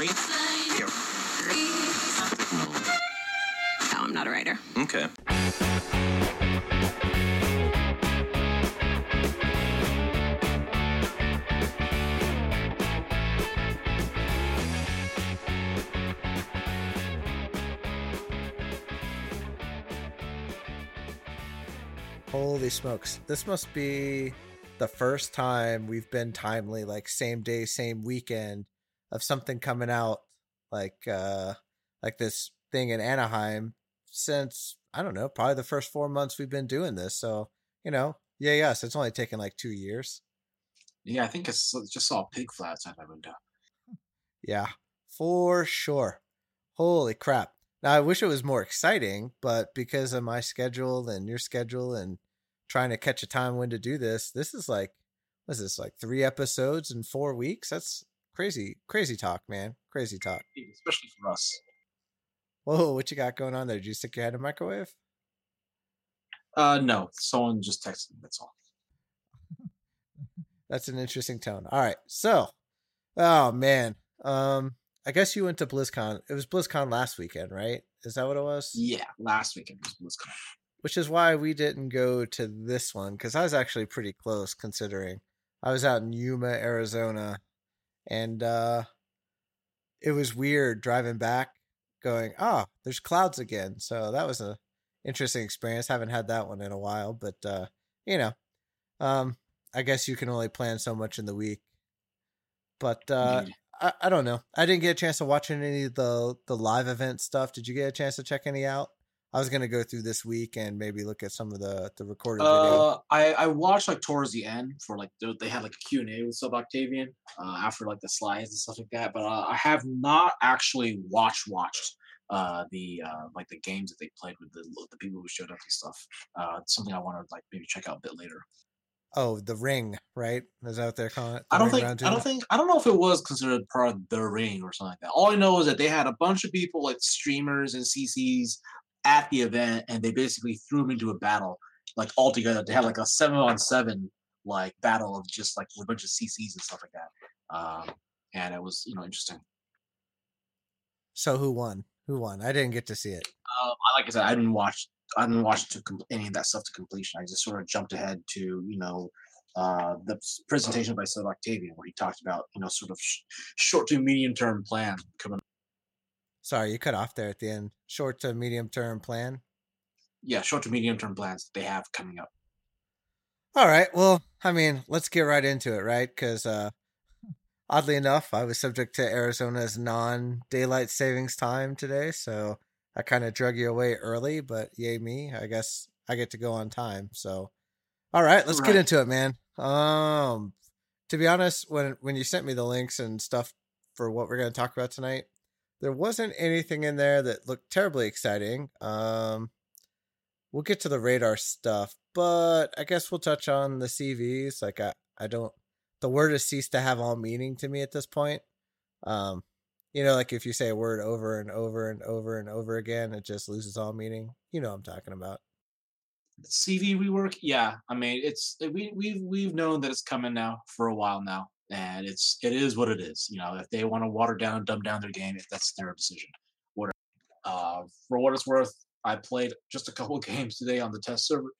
No, I'm not a writer. Okay. Holy smokes. This must be the first time we've been timely, like same day, same weekend of something coming out like uh like this thing in Anaheim since I don't know, probably the first four months we've been doing this. So, you know, yeah, yes, it's only taken like two years. Yeah, I think I just saw a pig fly outside my window. Yeah, for sure. Holy crap. Now, I wish it was more exciting, but because of my schedule and your schedule and trying to catch a time when to do this, this is like, what is this, like three episodes in four weeks? That's crazy, crazy talk, man. Crazy talk. Especially for us. Whoa, what you got going on there? Did you stick your head in a microwave? Uh, no, someone just texted me. That's all. That's an interesting tone. All right. So, oh man. Um, I guess you went to BlizzCon. It was BlizzCon last weekend, right? Is that what it was? Yeah, last weekend was BlizzCon. Which is why we didn't go to this one because I was actually pretty close considering I was out in Yuma, Arizona, and uh it was weird driving back going, oh, there's clouds again. So that was a interesting experience. Haven't had that one in a while, but uh, you know, um, I guess you can only plan so much in the week. But uh, I, I don't know. I didn't get a chance to watch any of the the live event stuff. Did you get a chance to check any out? I was gonna go through this week and maybe look at some of the the recorded video. Uh, I I watched like towards the end for like they- they had like a Q and A with Sub Octavian uh, after like the slides and stuff like that. But uh, I have not actually watched watched uh the uh like the games that they played with the the people who showed up and stuff. Uh, something I want to like maybe check out a bit later. Oh, the ring, right? Is that what they're calling it? I don't think I don't think I don't know if it was considered part of the ring or something like that. All I know is that they had a bunch of people like streamers and CCs at the event, and they basically threw him into a battle like all together. They had like a seven on seven like battle of just like a bunch of CCs and stuff like that. Um, and it was you know interesting. So who won? Who won? I didn't get to see it. Um, I like I said, I didn't watch. I didn't watch to com- any of that stuff to completion. I just sort of jumped ahead to you know uh, the presentation by Sub Octavian, where he talked about you know sort of sh- short to medium term plan coming. Sorry, you cut off there at the end. Short to medium term plan. Yeah, short to medium term plans that they have coming up. All right. Well, I mean, let's get right into it, right? Because uh, oddly enough, I was subject to Arizona's non daylight savings time today, so I kind of drug you away early. But yay me! I guess I get to go on time. So, all right, let's get into it, man. Um, to be honest, when when you sent me the links and stuff for what we're going to talk about tonight, there wasn't anything in there that looked terribly exciting. Um, we'll get to the radar stuff, but I guess we'll touch on the CVs. Like I, I don't. The word has ceased to have all meaning to me at this point. Um, you know, like if you say a word over and over and over and over again, it just loses all meaning. You know what I'm talking about. CV rework, yeah. I mean, it's we we've we've known that it's coming now for a while now, and it's it is what it is. You know, if they want to water down, dumb down their game, if that's their decision. Whatever. Uh, for what it's worth, I played just a couple games today on the test server,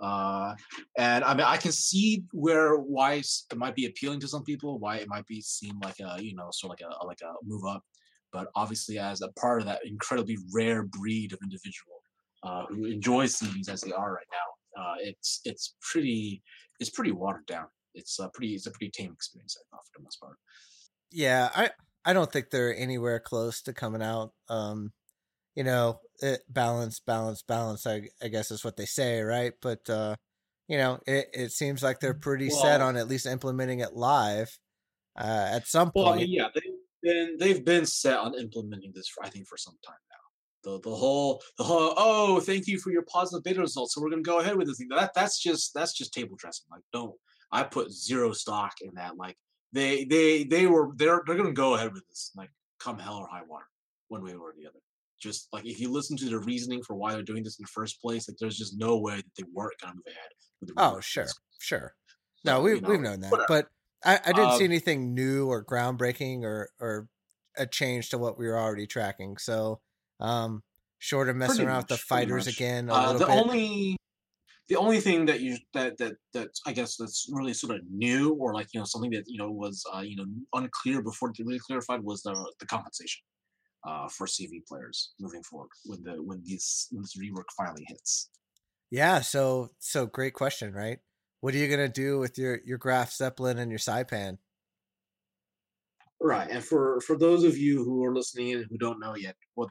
uh, and I mean, I can see where why it might be appealing to some people, why it might be seem like a you know sort of like a like a move up, but obviously as a part of that incredibly rare breed of individual uh, who enjoys CVs as they are right now. Uh, it's it's pretty it's pretty watered down. It's a pretty it's a pretty tame experience I thought for the most part. Yeah, I I don't think they're anywhere close to coming out. Um, you know, it, balance, balance, balance. I I guess is what they say, right? But uh, you know, it it seems like they're pretty set on at least implementing it live. Uh, at some Well, I point, mean, yeah, they've been they've been set on implementing this for I think for some time now. The the whole the whole oh thank you for your positive beta results, so we're gonna go ahead with this thing. That that's just that's just table dressing. Like don't I put zero stock in that. Like they they they were they're they're gonna go ahead with this. Like come hell or high water, one way or the other. Just like if you listen to the reasoning for why they're doing this in the first place, like there's just no way that they weren't gonna move ahead. With the Oh, sure, sure. So, No, we you know, we've known that, whatever. but I, I didn't see Um, anything new or groundbreaking or or a change to what we were already tracking. So, um, short of messing around with the much, fighters again a Uh, little the bit. only the only thing that you that that that I guess that's really sort of new or like you know something that you know was uh, you know unclear before it really clarified was the the compensation uh, for CV players moving forward when the when these when this rework finally hits. Yeah, so so great question, right? What are you gonna do with your your Graf Zeppelin and your Saipan? Right, and for for those of you who are listening and who don't know yet, what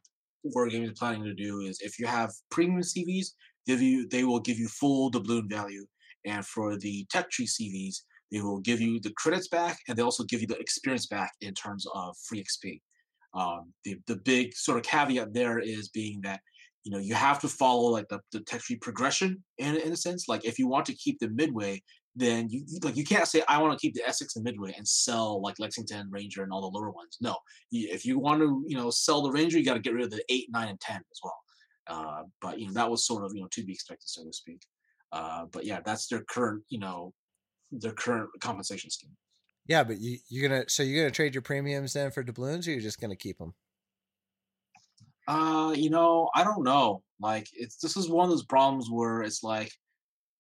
Wargaming is planning to do is if you have premium CVs, give you they will give you full doubloon value, and for the tech tree CVs, they will give you the credits back, and they also give you the experience back in terms of free XP. Um, the the big sort of caveat there is being that you know you have to follow like the, the tech tree progression in in a sense. Like if you want to keep the midway, then you like you can't say I want to keep the Essex and Midway and sell like Lexington Ranger and all the lower ones. No, if you want to you know sell the Ranger, you got to get rid of the eight, nine, and ten as well. Uh, but you know that was sort of you know to be expected, so to speak. Uh, but yeah, that's their current you know their current compensation scheme. Yeah, but you you're gonna so you're gonna trade your premiums then for doubloons, or you're just gonna keep them? Uh, you know, I don't know. Like, it's this is one of those problems where it's like,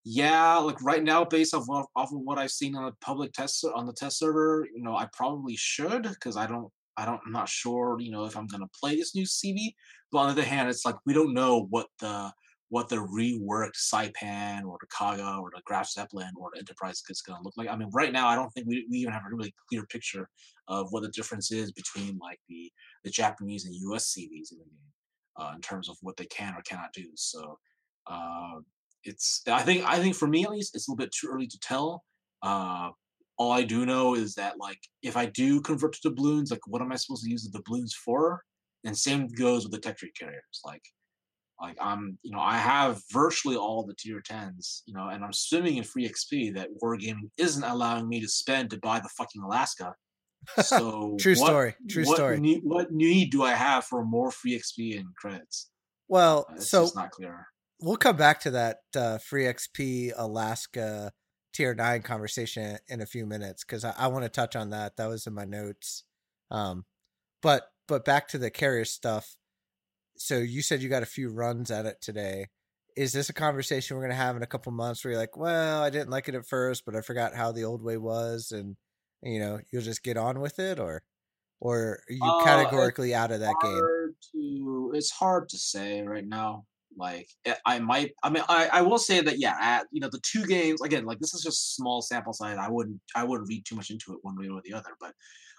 yeah, like right now, based off of, off of what I've seen on the public test on the test server, you know, I probably should because I don't, I don't, I'm not sure, you know, if I'm gonna play this new CV. But on the other hand, it's like we don't know what the what the reworked Saipan or the Kaga or the Graf Zeppelin or the Enterprise is gonna look like. I mean, right now, I don't think we, we even have a really clear picture of what the difference is between like the the Japanese and U.S. CVs in the game uh, in terms of what they can or cannot do. So uh, it's I think I think for me at least it's a little bit too early to tell. Uh, all I do know is that like if I do convert to doubloons, like what am I supposed to use the doubloons for? And same goes with the tech tree carriers. Like like I'm you know I have virtually all the tier tens, you know, and I'm swimming in free XP that Wargaming isn't allowing me to spend to buy the fucking Alaska. So True what- story. True what story. Need, what need do I have for more free XP and credits? Well, Uh, It's so just not clear. we'll come back to that uh, free XP Alaska tier nine conversation in a few minutes because I, I want to touch on that. That was in my notes. Um, but but back to the carrier stuff. So you said you got a few runs at it today. Is this a conversation we're gonna have in a couple months where you're like, well, I didn't like it at first, but I forgot how the old way was, and you know, you'll just get on with it, or or are you Uh, categorically out of that game? to it's hard to say right now like eh, i might i mean i, I will say that yeah at, you know the two games again like this is just small sample size i wouldn't i wouldn't read too much into it one way or the other but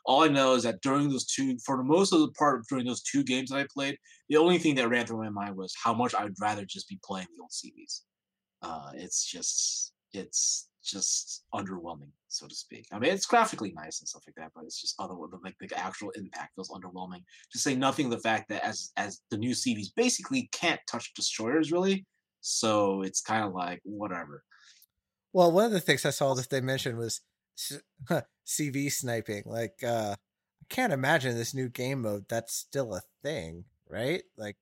all i know is that during those two for the most of the part during those two games that i played the only thing that ran through my mind was how much i'd rather just be playing the old cvs uh it's just it's just underwhelming so to speak. I mean it's graphically nice and stuff like that but it's just other like the actual impact feels underwhelming. To say nothing of the fact that as as the new CVs basically can't touch destroyers really, so it's kind of like whatever. Well, one of the things I saw that they mentioned was CV sniping. Like, uh, I can't imagine this new game mode that's still a thing, right? Like,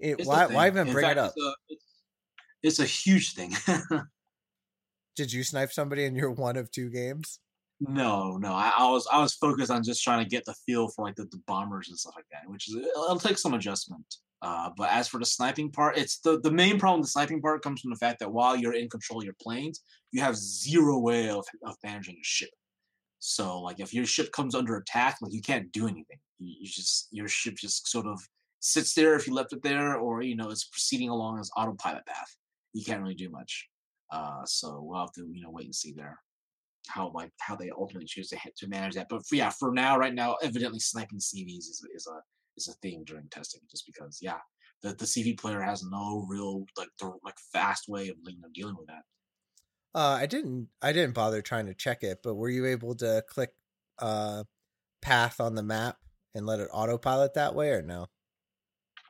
it, why why even In bring fact, it up? It's a, it's, it's a huge thing. Did you snipe somebody in your one of two games? no, no, I, I was I was focused on just trying to get the feel for like the, the bombers and stuff like that, which is it'll take some adjustment. Uh, but as for the sniping part, it's the the main problem. The sniping part comes from the fact that while you're in control of your planes, you have zero way of of managing your ship. So like if your ship comes under attack, like you can't do anything. You, you just your ship just sort of sits there if you left it there, or you know it's proceeding along its autopilot path. You can't really do much. Uh, so we'll have to you know wait and see there how like how they ultimately choose to ha- to manage that. But for, yeah, for now, right now, evidently sniping CVs is is a is a thing during testing, just because yeah, the the CV player has no real like the like fast way of you know dealing with that. Uh, I didn't. I didn't bother trying to check it, but were you able to click uh path on the map and let it autopilot that way, or no?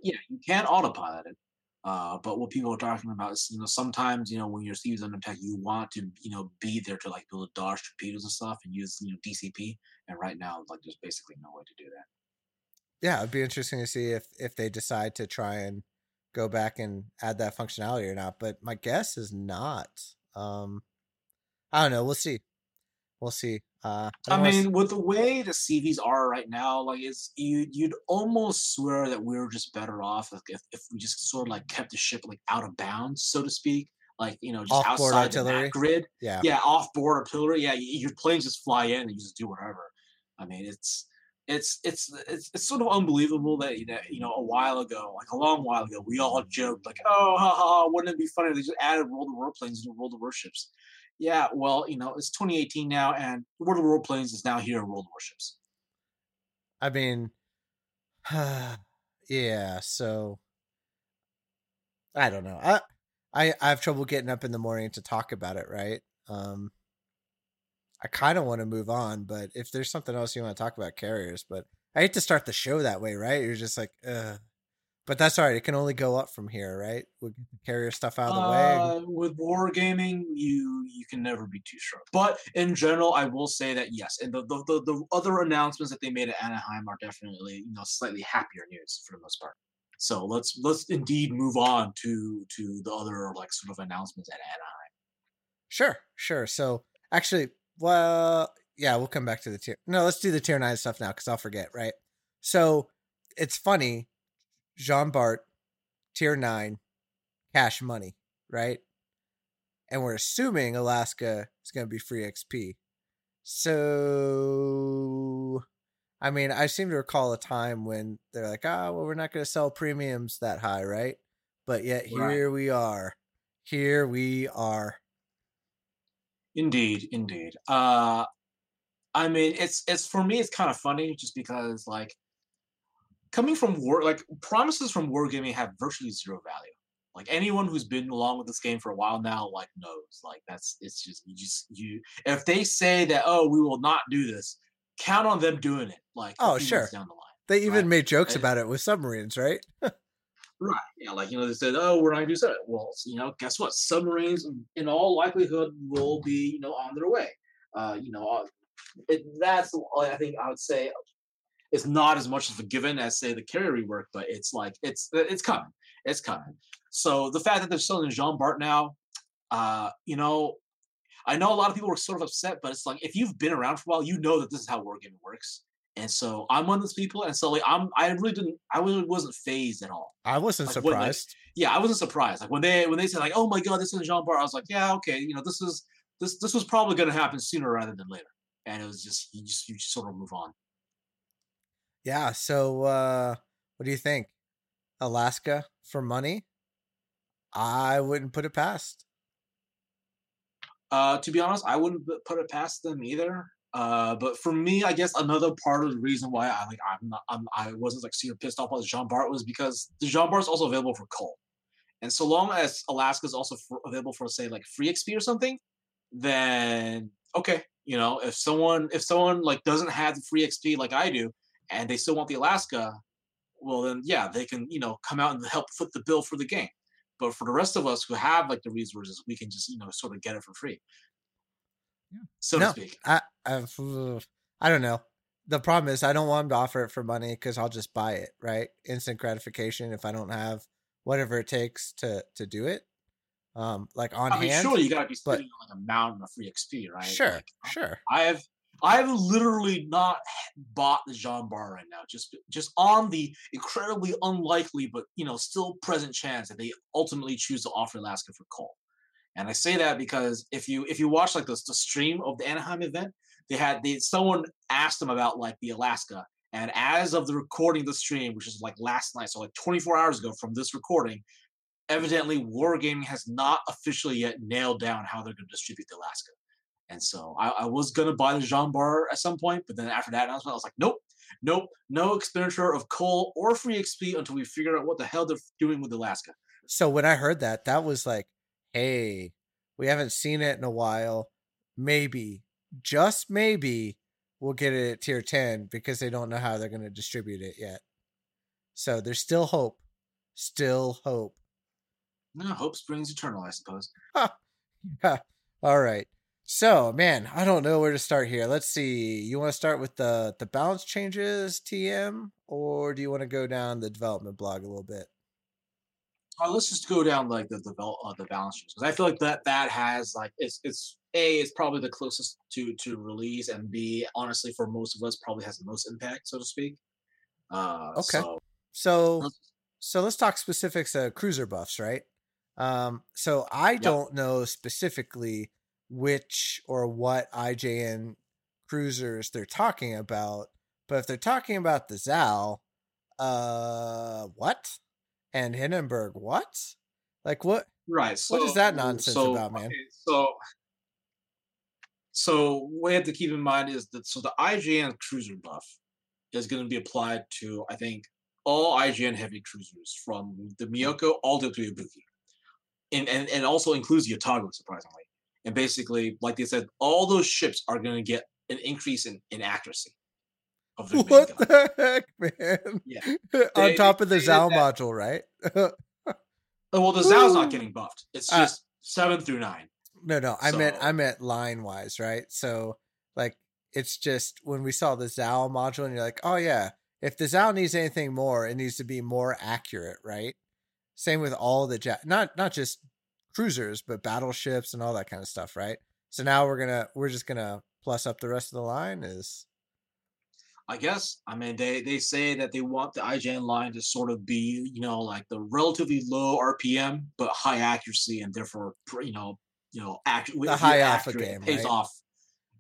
Yeah, you can autopilot it. Uh, but what people are talking about is, you know, sometimes, you know, when your CV is under attack, you want to, you know, be there to like be able dodge torpedoes and stuff and use, you know, DCP. And right now, like, there's basically no way to do that. Yeah, it'd be interesting to see if if they decide to try and go back and add that functionality or not. But my guess is not. Um, I don't know. We'll see. We'll see. Uh, I, wanna mean, with the way the CVs are right now, like it's you you'd almost swear that we are just better off if, if, if we just sort of like kept the ship like out of bounds, so to speak. Like you know, just Off-board outside the artillery? map grid. yeah, Yeah, off board artillery. Yeah, your planes just fly in and you just do whatever. I mean, it's it's it's it's, it's sort of unbelievable that you know, you know a while ago, like a long while ago, we all joked like, oh, ha, ha, wouldn't it be funny if they just added World of Warplanes into World of Warships? Yeah, well, you know, it's 2018 now, and World of Warplanes is now here in World of Warships. I mean, yeah. So I don't know. I I I have trouble getting up in the morning to talk about it. Right. Um. I kind of want to move on, but if there's something else you want to talk about, carriers. But I hate to start the show that way, right? You're just like, uh. But that's all right. It can only go up from here, right? The carrier stuff out of the way. Uh, with wargaming, you you can never be too sure. But in general, I will say that yes, and the the, the, the other announcements that they made at Anaheim are definitely you know slightly happier news for the most part. So let's let's indeed move on to to the other like sort of announcements at Anaheim. Sure, sure. So actually, well, yeah, we'll come back to the tier. No, let's do the tier nine stuff now because I'll forget, right? So it's funny, Jean Bart, tier nine, cash money, right? And we're assuming Alaska is going to be free XP. So, I mean, I seem to recall a time when they're like, ah, well, we're not going to sell premiums that high, right? But yet Right. here we are. Here we are. Indeed, indeed. Uh, I mean, it's it's for me, it's kind of funny just because like coming from war, like promises from wargaming have virtually zero value. Like anyone who's been along with this game for a while now, like knows, like that's it's just you just you. If they say that, oh, we will not do this, count on them doing it. Like Oh, sure. down the line. They even Right. made jokes about it with submarines, right? Right. Yeah. Like, you know, they said, oh, we're not going to do that. Well, you know, guess what? Submarines, in all likelihood, will be, you know, on their way. Uh, you know, uh, it, that's, I think I would say, it's not as much of a given as, say, the carrier rework, but it's like, it's it's coming. It's coming. So the fact that they're selling Jean Bart now, uh, you know, I know a lot of people were sort of upset, but it's like, if you've been around for a while, you know that this is how war wargaming works. And so I'm one of those people, and so like I'm, I really didn't, I really wasn't phased at all I wasn't Like, when, like, surprised. yeah, I wasn't surprised. Like when they when they said like, "Oh my god, this is Jean Bart," I was like, "Yeah, okay, you know, this is this this was probably going to happen sooner rather than later." And it was just you just you just sort of move on. yeah. So, uh, what do you think? Alaska for money? I wouldn't put it past. Uh, to be honest, I wouldn't put it past them either. Uh, but for me, I guess another part of the reason why I like I'm not I'm, I wasn't like super pissed off about Jean Bart was because the Jean Bart is also available for coal, and so long as Alaska is also for, available for say like free XP or something, then okay, you know if someone if someone like doesn't have the free XP like I do, and they still want the Alaska, well then yeah they can you know come out and help foot the bill for the game. But for the rest of us who have like the resources, we can just you know sort of get it for free, Yeah. so no, to speak. I, I've, I don't know. The problem is I don't want them to offer it for money because I'll just buy it, right? Instant gratification if I don't have whatever it takes to to do it. Um, like on I mean, hand. sure, you gotta be but- spending like a mountain of free XP, right? sure, Like, sure. I have I have literally not bought the Jean Bart right now, just just on the incredibly unlikely but you know still present chance that they ultimately choose to offer Alaska for coal. And I say that because if you if you watch like the, the stream of the Anaheim event, they had they someone asked them about like the Alaska, and as of the recording of the stream, which is like last night, so like 24 hours ago from this recording, evidently Wargaming has not officially yet nailed down how they're going to distribute the Alaska. And so I, I was gonna buy the Jean Bart at some point, but then after that announcement, I was like, nope, nope, no expenditure of coal or free XP until we figure out what the hell they're doing with Alaska. So when I heard that, that was like, hey, we haven't seen it in a while. Maybe, just maybe, we'll get it at tier 10 because they don't know how they're going to distribute it yet. So there's still hope. Still hope. No, hope springs eternal, I suppose. All right. So, man, I don't know where to start here. Let's see. You want to start with the the balance changes TM or do you want to go down the development blog a little bit? Uh, let's just go down like the the, uh, the balance because I feel like that that has like it's it's a is probably the closest to to release, and b honestly for most of us probably has the most impact, so to speak. Uh, Okay. So, So let's- so let's talk specifics of cruiser buffs, right? Um, so I don't know specifically which or what IJN cruisers they're talking about, but if they're talking about the Zao, uh, what? And Hindenburg, what? Like what? right. So, What is that nonsense so, about, man? okay, so, so what you have to keep in mind is that so the IJN cruiser buff is going to be applied to I think all IJN heavy cruisers from the Myoko all the way to Ibuki, and and and also includes the Atago surprisingly. And basically, like they said, all those ships are going to get an increase in, in accuracy of their What the heck, man? Yeah. On They- top of the they Zao did that- module, right? Oh, well, the Ooh. not getting buffed. It's Ah. just seven through nine. No, no, I meant I meant line wise, right? So like it's just when we saw the Zao module and you're like, oh yeah, if the Zao needs anything more, it needs to be more accurate, right? Same with all the ja- not not just cruisers, but battleships and all that kind of stuff, right? So now we're gonna we're just gonna plus up the rest of the line is I guess. I mean, they they say that they want the IJN line to sort of be, you know, like the relatively low RPM but high accuracy, and therefore, you know, you know, act- The high alpha game, pays right? off.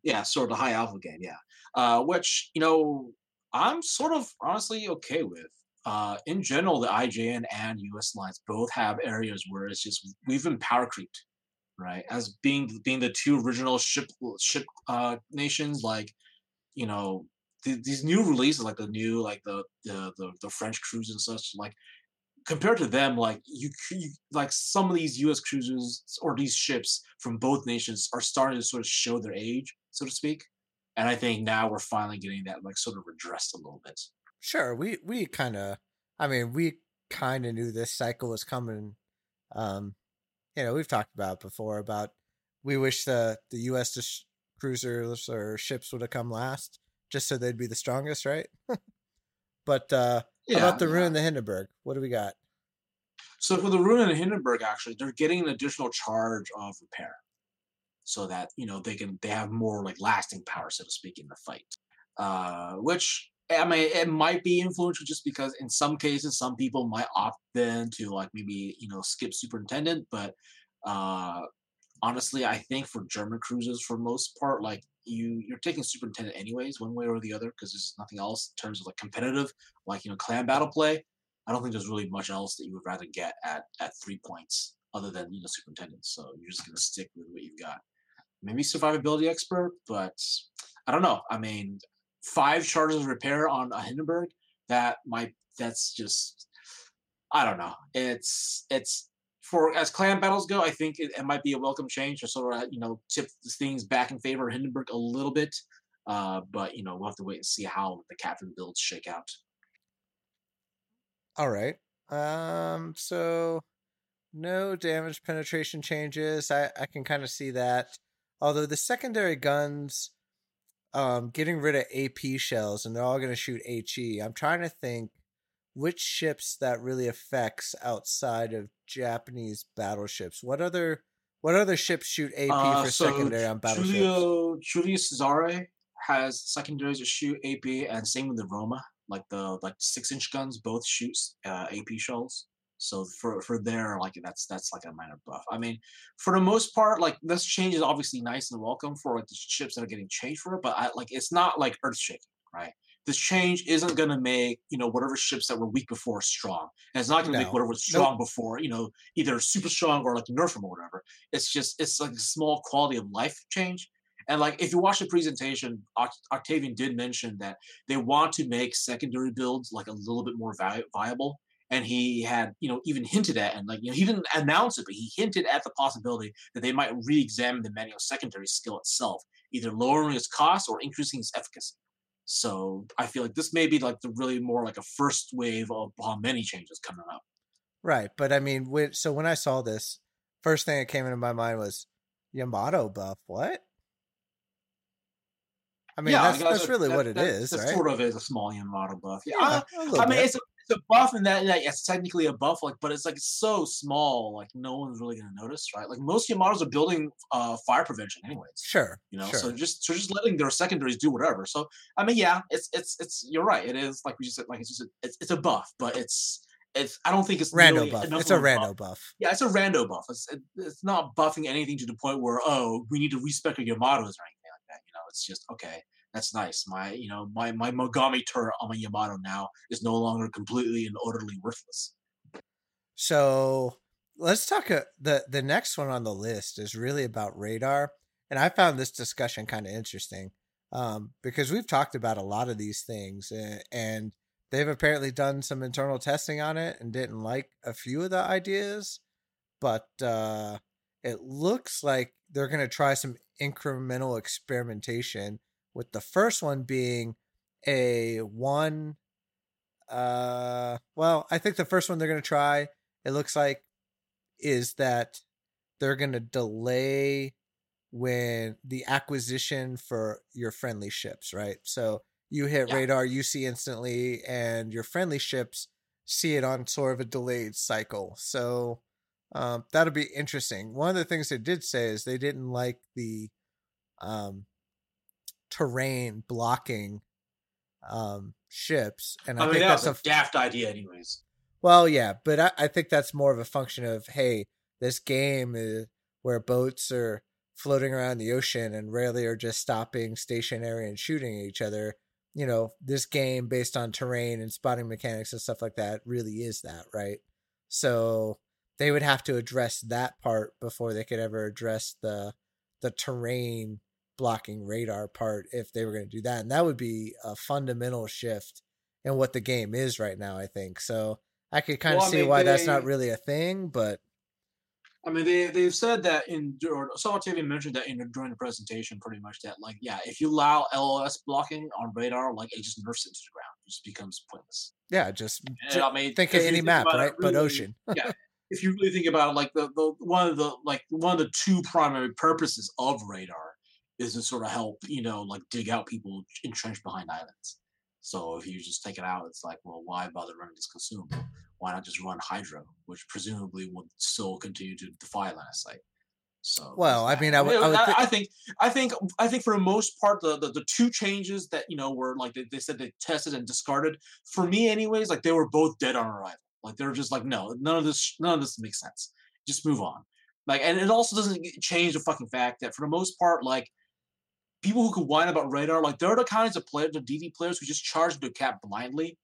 Yeah, sort of the high alpha game. Yeah, uh, which you know, I'm sort of honestly okay with. Uh, in general, the IJN and US lines both have areas where it's just we've been power creeped, right? As being being the two original ship ship uh, nations, like you know th- these new releases, like the new like the the the, the French cruise and such, like compared to them, like you, you like some of these U.S. cruisers or these ships from both nations are starting to sort of show their age, so to speak. And I think now we're finally getting that like sort of redressed a little bit. sure we we kind of I mean we kind of knew this cycle was coming. Um, you know we've talked about before about we wish the the U.S. dis- cruisers or ships would have come last just so they'd be the strongest, right? but uh, how about the yeah. Roon the Hindenburg? What do we got? So for the Roon and the Hindenburg, actually, they're getting an additional charge of repair, so that you know they can they have more like lasting power, so to speak, in the fight. Uh, which I mean, it might be influential just because in some cases, some people might opt then to like maybe you know skip superintendent, but uh, honestly, I think for German cruises, for most part, like you you're taking superintendent anyways, one way or the other, because there's nothing else in terms of like competitive, like you know clan battle play. I don't think there's really much else that you would rather get at at three points other than you know superintendent. So you're just gonna stick with what you've got. Maybe survivability expert, but I don't know. I mean, five charges of repair on a Hindenburg that might that's just I don't know. It's it's for as clan battles go, I think it, it might be a welcome change to sort of you know tip things back in favor of Hindenburg a little bit. Uh, but you know we'll have to wait and see how the captain builds shake out. All right. Um. So no damage penetration changes. I I can kind of see that. Although the secondary guns, um, getting rid of AP shells and they're all going to shoot HE. I'm trying to think which ships that really affects outside of Japanese battleships. What other what other ships shoot AP Uh, for so secondary on battleships? Giulio Julius Cesare has secondaries that shoot AP, and same with the Roma. Like the like six inch guns, both shoots uh, AP shells. So for for their like that's that's like a minor buff. I mean, for the most part, like this change is obviously nice and welcome for like the ships that are getting changed for it, but I like it's not like earth shaking, right? This change isn't gonna make you know whatever ships that were weak before strong, and it's not gonna No. make whatever was strong before you know either super strong or like nerf them or whatever. It's just it's like a small quality of life change. And like if you watch the presentation, Octavian did mention that they want to make secondary builds like a little bit more vi- viable. And he had, you know, even hinted at, and like, you know, he didn't announce it, but he hinted at the possibility that they might re-examine the manual secondary skill itself, either lowering its cost or increasing its efficacy. So I feel like this may be like the really more like a first wave of how many changes coming up. Right, but I mean, when, so when I saw this, first thing that came into my mind was Yamato buff. What? I mean, Yeah, that's that's really that- what it that- is, that right? Sort of is a small Yamato buff. Yeah, Yeah, little I mean, bit. it's a, a buff and that like it's technically a buff, like, but it's like so small, like no one's really gonna notice, right? Like most Yamatos are building uh fire prevention anyways. Sure. You know, sure. so just so just letting their secondaries do whatever. So I mean, yeah, it's it's it's you're right. It is like we just said, like it's just a, it's it's a buff, but it's it's I don't think it's rando nearly buff. It's a of rando buff. buff. Yeah, it's a rando buff. It's it, it's not buffing anything to the point where oh we need to respec our Yamatos or anything like that. You know, it's just okay. That's nice. My you know my my Mogami turret on my Yamato now is no longer completely and utterly worthless. So let's talk. Uh, the The next one on the list is really about radar, and I found this discussion kind of interesting um, because we've talked about a lot of these things, and, and they've apparently done some internal testing on it and didn't like a few of the ideas, but uh, it looks like they're going to try some incremental experimentation. With the first one being a one uh well i think the first one they're going to try it looks like is that they're going to delay when the acquisition for your friendly ships right? So you hit Yeah. radar you see instantly and your friendly ships see it on sort of a delayed cycle. So um, that'll be interesting. One of the things they did say is they didn't like the um, terrain blocking um, ships and i, I, mean think that that's a a daft idea, anyways. well, yeah, but I, I think that's more of a function of hey, this game is where boats are floating around the ocean and rarely are just stopping stationary and shooting at each other. You know, this game based on terrain and spotting mechanics and stuff like that really is that, right? So they would have to address that part before they could ever address the the terrain blocking radar part if they were going to do that. And that would be a fundamental shift in what the game is right now, I think. So I could kind of Well, I see mean, why that's not really a thing, but I mean, they they've said that in or someone even mentioned that in during the presentation, pretty much that like yeah, if you allow LOS blocking on radar, like it just nerfs it to the ground, it just becomes pointless. yeah, just And, ju- I mean, think of any think map, right? but ocean. yeah, if you really think about it, like the, the one of the like one of the two primary purposes of radar is to sort of help you know like dig out people entrenched behind islands. So if you just take it out, it's like, well, why bother running this consume? Why not just run Hydro, which presumably will still continue to defy line of sight. So Well, I mean. I would- I would thi- I think I think I think for the most part, the, the the two changes that you know were like they, they said they tested and discarded. For me, anyways, like they were both dead on arrival. Like they're just like, no, none of this, none of this makes sense. Just move on. Like, and it also doesn't change the fucking fact that for the most part, like people who could whine about radar, like there are the kinds of players, the DD players who just charge into cap blindly,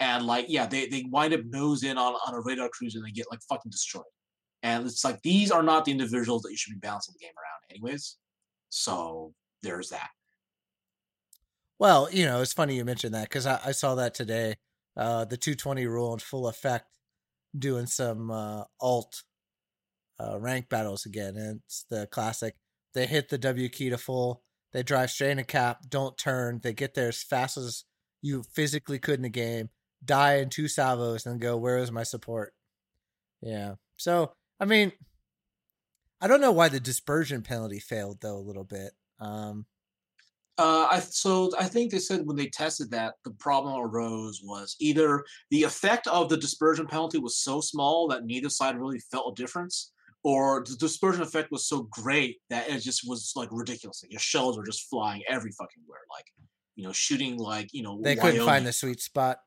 and like, yeah, they they wind up nose in on on a radar cruiser and they get like fucking destroyed. And it's like these are not the individuals that you should be balancing the game around, anyways. So there's that. Well, you know, it's funny you mentioned that because I, I saw that today. Uh, the 220 rule in full effect, doing some uh, alt uh, rank battles again. And it's the classic. They hit the W key to full. They drive straight into cap. Don't turn. They get there as fast as you physically could in the game. Die in two salvos and go. Where is my support? Yeah. So I mean, I don't know why the dispersion penalty failed though a little bit. Um, Uh, I so I think they said when they tested that the problem arose was either the effect of the dispersion penalty was so small that neither side really felt a difference, or the dispersion effect was so great that it just was like ridiculous. Like your shells were just flying every fucking where, like you know, shooting like you know. they couldn't find the sweet spot.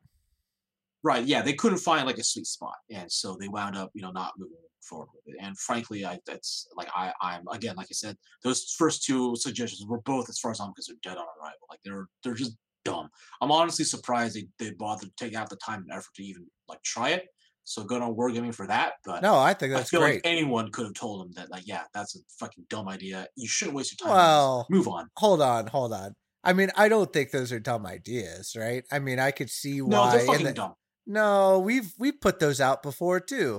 Right. Yeah, they couldn't find like a sweet spot, and so they wound up, you know, not moving forward with it. And frankly, I that's like I I'm again, like I said, those first two suggestions were both, as far as I'm concerned, dead on arrival. Like they're they're just dumb. I'm honestly surprised they they bothered to take out the time and effort to even like try it. So good on wargaming for that. But No, I think I that's feel great. like anyone could have told them that, like, yeah, that's a fucking dumb idea. You shouldn't waste your time. Well, move on. hold on, hold on. I mean, I don't think those are dumb ideas, right? I mean, I could see why. No, they're fucking the- dumb. No, we've we've put those out before too.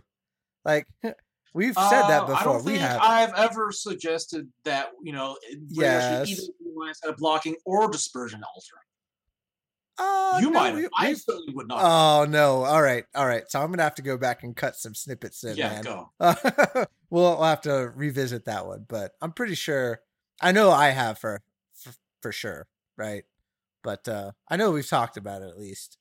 Like we've said that Uh, before. I don't we think have. I've ever suggested that you know Yes. either blocking or dispersion altering. Oh, you no, might we- I certainly would not. Oh no! All right, all right. So I'm gonna have to go back and cut some snippets in, yeah, man. go. we'll have to revisit that one, but I'm pretty sure. I know I have for for, for sure, right? But uh I know we've talked about it at least.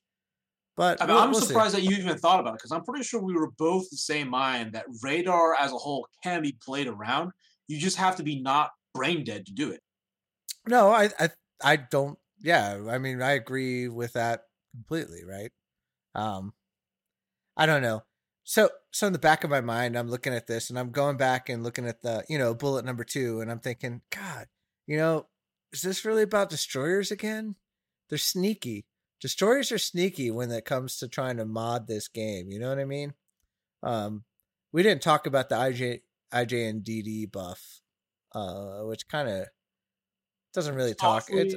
But I mean, we'll- I'm we'll see. surprised that you even thought about it because I'm pretty sure we were both the same mind that radar as a whole can be played around. You just have to be not brain dead to do it. No, I, I, I don't. Yeah, I mean, I agree with that completely. Right. Um, I don't know. So, so in the back of my mind, I'm looking at this and I'm going back and looking at the, you know, bullet number two, and I'm thinking, God, you know, is this really about destroyers again? They're sneaky. Destroyers are sneaky when it comes to trying to mod this game. You know what I mean? Um, we didn't talk about the IJ, IJ and DD buff, uh, which kind of doesn't really talk. It's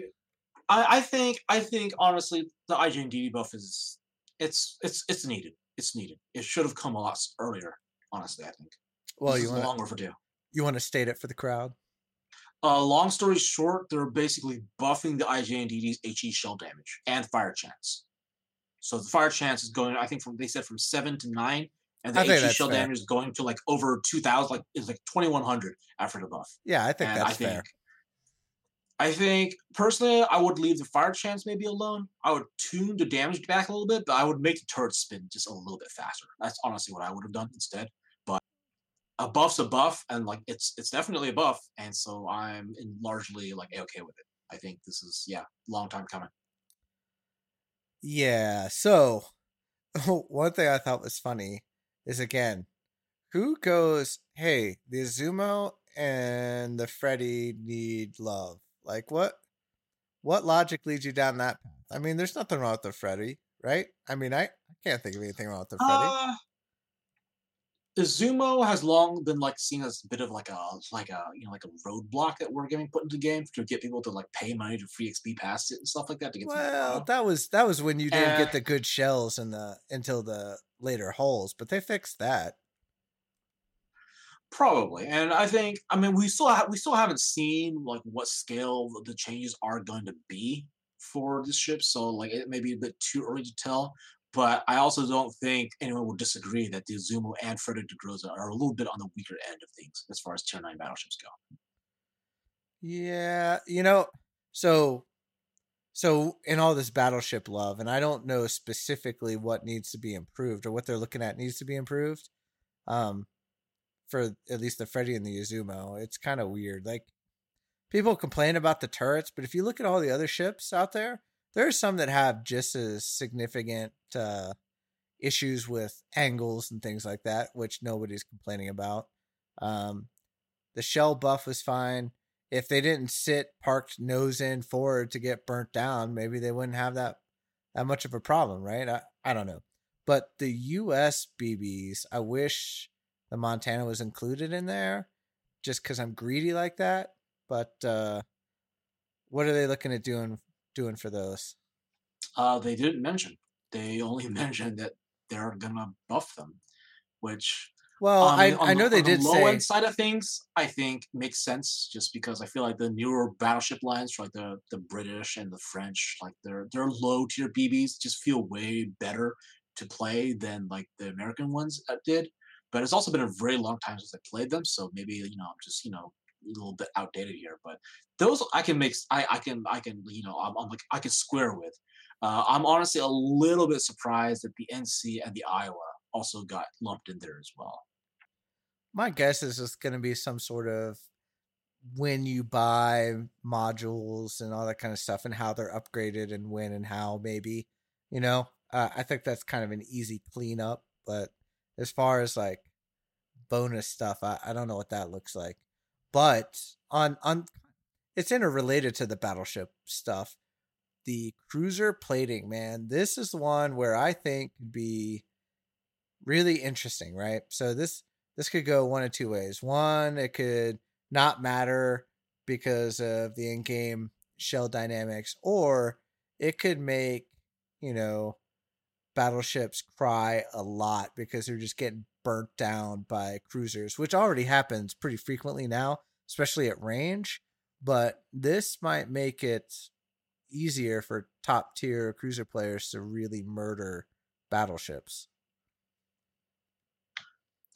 I, I think I think honestly the IJN buff is it's it's it's needed. It's needed. It should have come a lot earlier. Honestly, I think. well, This you want long overdue. you want to state it for the crowd. Uh, long story short, they're basically buffing the IJNDD's HE shell damage and fire chance. So the fire chance is going, I think, from they said from seven to nine, and the HE shell fair. damage is going to like over two thousand, like it's like twenty one hundred after the buff. Yeah, I think and that's I think, fair. I think personally, I would leave the fire chance maybe alone. I would tune the damage back a little bit, but I would make the turret spin just a little bit faster. That's honestly what I would have done instead. But a buff's a buff, and like it's it's definitely a buff, and so I'm largely like okay with it. I think this is yeah, long time coming. Yeah. So one thing I thought was funny is again, who goes, hey, the Izumo and the Freddy need love? Like what what logic leads you down that path? I mean, there's nothing wrong with the Freddy, right? I mean, I, I can't think of anything wrong with the Freddy. Uh, Izumo has long been like seen as a bit of like a like a you know like a roadblock that we're getting put into the game to get people to like pay money to free XP past it and stuff like that to get. well, that was that was when you didn't Uh, get the good shells in the until the later holes, but they fixed that. Probably, and I think I mean we still ha- we still haven't seen like what scale the changes are going to be for this ship, so like it may be a bit too early to tell. But I also don't think anyone would disagree that the Izumo and Frederick der Grosse are a little bit on the weaker end of things as far as tier nine battleships go. Yeah, you know, so so in all this battleship love, and I don't know specifically what needs to be improved or what they're looking at needs to be improved. Um, for at least the Freddy and the Izumo, it's kind of weird. Like people complain about the turrets, but if you look at all the other ships out there, there are some that have just as significant uh, issues with angles and things like that, which nobody's complaining about. Um, the shell buff was fine if they didn't sit parked nose in forward to get burnt down, maybe they wouldn't have that that much of a problem, right? I, I don't know. But the US BBs, I wish the Montana was included in there just cuz I'm greedy like that, but uh what are they looking at doing doing for those? Uh, they didn't mention. They only mentioned that they're gonna buff them, which Well, on I the- I the- know they on the did low say end side of things. I think makes sense just because I feel like the newer battleship lines, like the the British and the French, like their their low tier BBs, just feel way better to play than like the American ones uh, did. But it's also been a very long time since I played them, so maybe you know I'm just you know a little bit outdated here. But those I can make. I I can I can you know I'm, I'm like I can square with. Uh, I'm honestly a little bit surprised that the NC and the Iowa also got lumped in there as well. my guess is it's going to be some sort of when you buy modules and all that kind of stuff and how they're upgraded and when and how maybe you know uh, i think that's kind of an easy cleanup but as far as like bonus stuff I, I don't know what that looks like but on on it's interrelated to the battleship stuff the cruiser plating man this is the one where i think could be really interesting right so this this could go one of two ways. One, it could not matter because of the in-game shell dynamics, or it could make you know battleships cry a lot because they're just getting burnt down by cruisers, which already happens pretty frequently now, especially at range. But this might make it easier for top tier cruiser players to really murder battleships.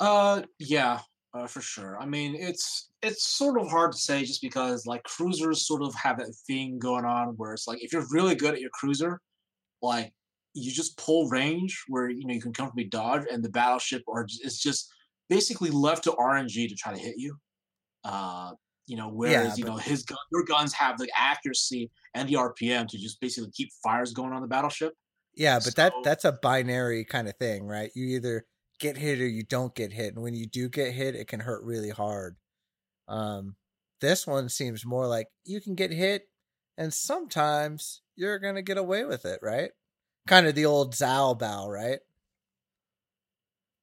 Uh, yeah, uh, for sure. I mean, it's it's sort of hard to say just because like cruisers sort of have that thing going on where it's like if you're really good at your cruiser, like you just pull range where you know you can comfortably dodge, and the battleship are is just basically left to RNG to try to hit you. Uh, you know, whereas Yeah, you know his gun, your guns have the accuracy and the RPM to just basically keep fires going on the battleship. yeah, but that that's a binary kind of thing, right? You either get hit or you don't get hit, and when you do get hit, it can hurt really hard. Um, this one seems more like you can get hit, and sometimes you're gonna get away with it, right? Kind of the old Zao bow, right?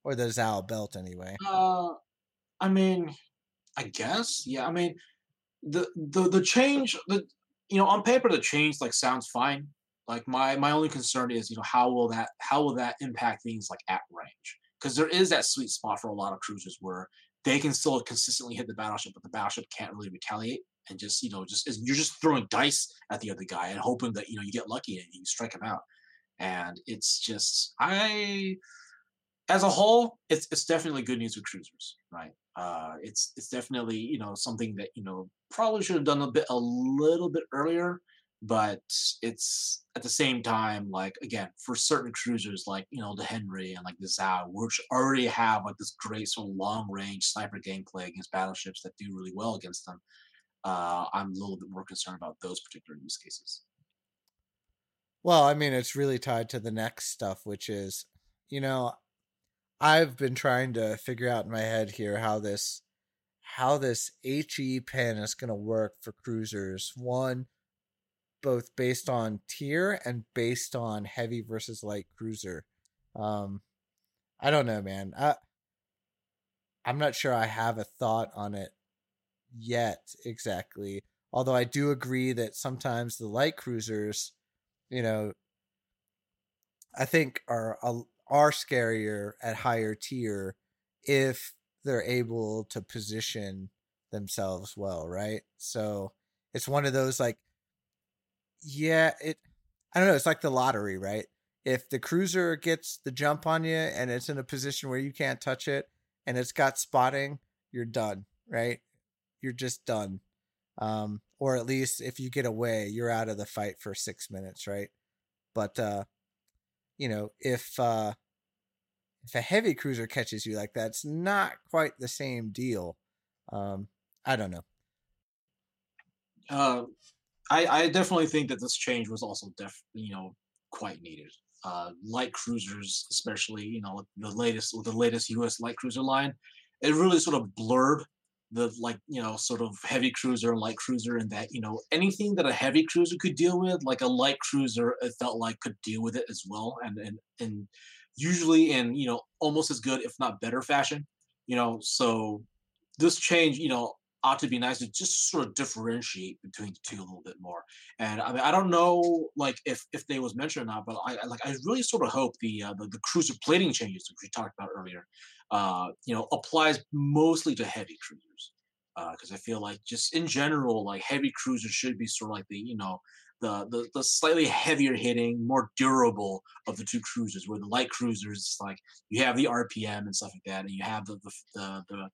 Or the Zao belt, anyway. Uh, I mean, I guess, yeah. I mean, the the the change, the you know, on paper the change like sounds fine. Like my my only concern is, you know, how will that how will that impact things like at range? Because there is that sweet spot for a lot of cruisers where they can still consistently hit the battleship, but the battleship can't really retaliate and just you know just you're just throwing dice at the other guy and hoping that you know you get lucky and you strike him out. And it's just I as a whole, it's it's definitely good news for cruisers, right? Uh, it's it's definitely you know something that you know probably should have done a bit a little bit earlier, but it's at the same time like again for certain cruisers like you know the Henri and like the Zao, which already have like this great sort of long range sniper gameplay against battleships that do really well against them. Uh, I'm a little bit more concerned about those particular use cases. Well, I mean, it's really tied to the next stuff, which is, you know, I've been trying to figure out in my head here how this how this HE pen is going to work for cruisers. One, both based on tier and based on heavy versus light cruiser. Um, I don't know, man. I I'm not sure I have a thought on it yet exactly. Although I do agree that sometimes the light cruisers, you know, I think are are scarier at higher tier if they're able to position themselves well, right? So it's one of those like yeah, it I don't know, it's like the lottery, right? If the cruiser gets the jump on you and it's in a position where you can't touch it and it's got spotting, you're done, right? You're just done. Um or at least if you get away, you're out of the fight for 6 minutes, right? But uh you know, if uh if a heavy cruiser catches you like that, it's not quite the same deal. Um, I don't know. Uh, I, I definitely think that this change was also def you know quite needed. Uh, light cruisers, especially you know the latest the latest U.S. light cruiser line, it really sort of blurred the like you know sort of heavy cruiser light cruiser, and that you know anything that a heavy cruiser could deal with, like a light cruiser, it felt like could deal with it as well, and and and usually in you know almost as good if not better fashion. You know, so this change, you know, ought to be nice to just sort of differentiate between the two a little bit more. And I mean, I don't know, like if if they was mentioned or not, but I I- like I really sort of hope the uh, the, the cruiser plating changes which we talked about earlier, uh, you know, applies mostly to heavy cruisers. Because I feel like just in general, like heavy cruisers should be sort of like the you know the, the the slightly heavier hitting, more durable of the two cruisers. Where the light cruisers, like you have the RPM and stuff like that, and you have the the the, the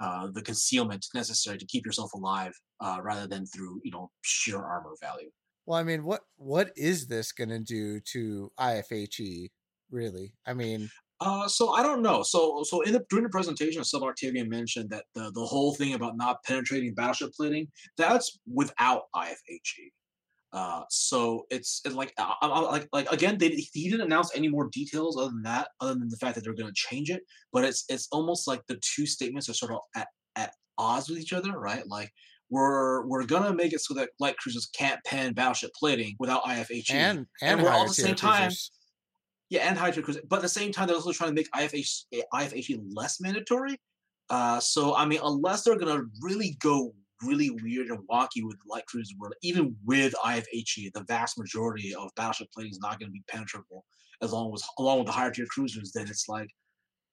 uh, the concealment necessary to keep yourself alive, uh, rather than through you know sheer armor value. Well, I mean, what what is this going to do to IFHE? Really? I mean, Uh, so I don't know. So so in the during the presentation, Sub Octavian mentioned that the the whole thing about not penetrating battleship plating that's without IFHE. Uh, so it's, it's like I, I, like like again, they he didn't announce any more details other than that, other than the fact that they're going to change it. But it's it's almost like the two statements are sort of at at odds with each other, right? Like we're we're gonna make it so that light cruisers can't pen battleship plating without IFHE, and and and we're all at the same time- cruisers. Yeah, and Hydra Cruiser. But at the same time, they're also trying to make IFH, IFHE less mandatory. Uh, so, I mean, unless they're going to really go really weird and wonky with Light Cruiser World, even with IFHE, the vast majority of Battleship plating is not going to be penetrable as long as along with the higher tier cruisers. Then it's like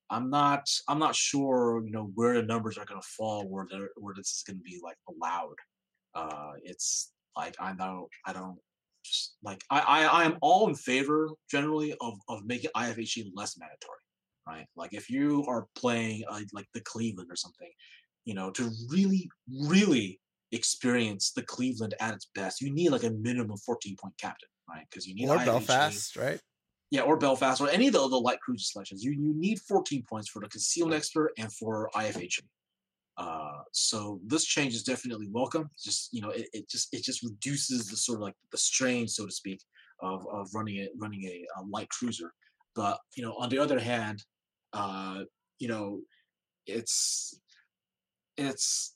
I'm not I'm not sure you know where the numbers are going to fall where where this is going to be like allowed. Uh, it's like I know I don't just like I, I I am all in favor generally of of making IFHE less mandatory, right? Like if you are playing uh, like the Cleveland or something, you know, to really really experience the Cleveland at its best, you need like a minimum 14 point captain, right? Because you need or IFHE. Belfast, right? Yeah, or Belfast, or any of the other light cruiser selections. You you need 14 points for the concealment expert and for IFHE. Uh, so this change is definitely welcome. Just you know, it, it just it just reduces the sort of like the strain, so to speak, of of running it running a, a light cruiser. But you know, on the other hand, uh, you know, it's it's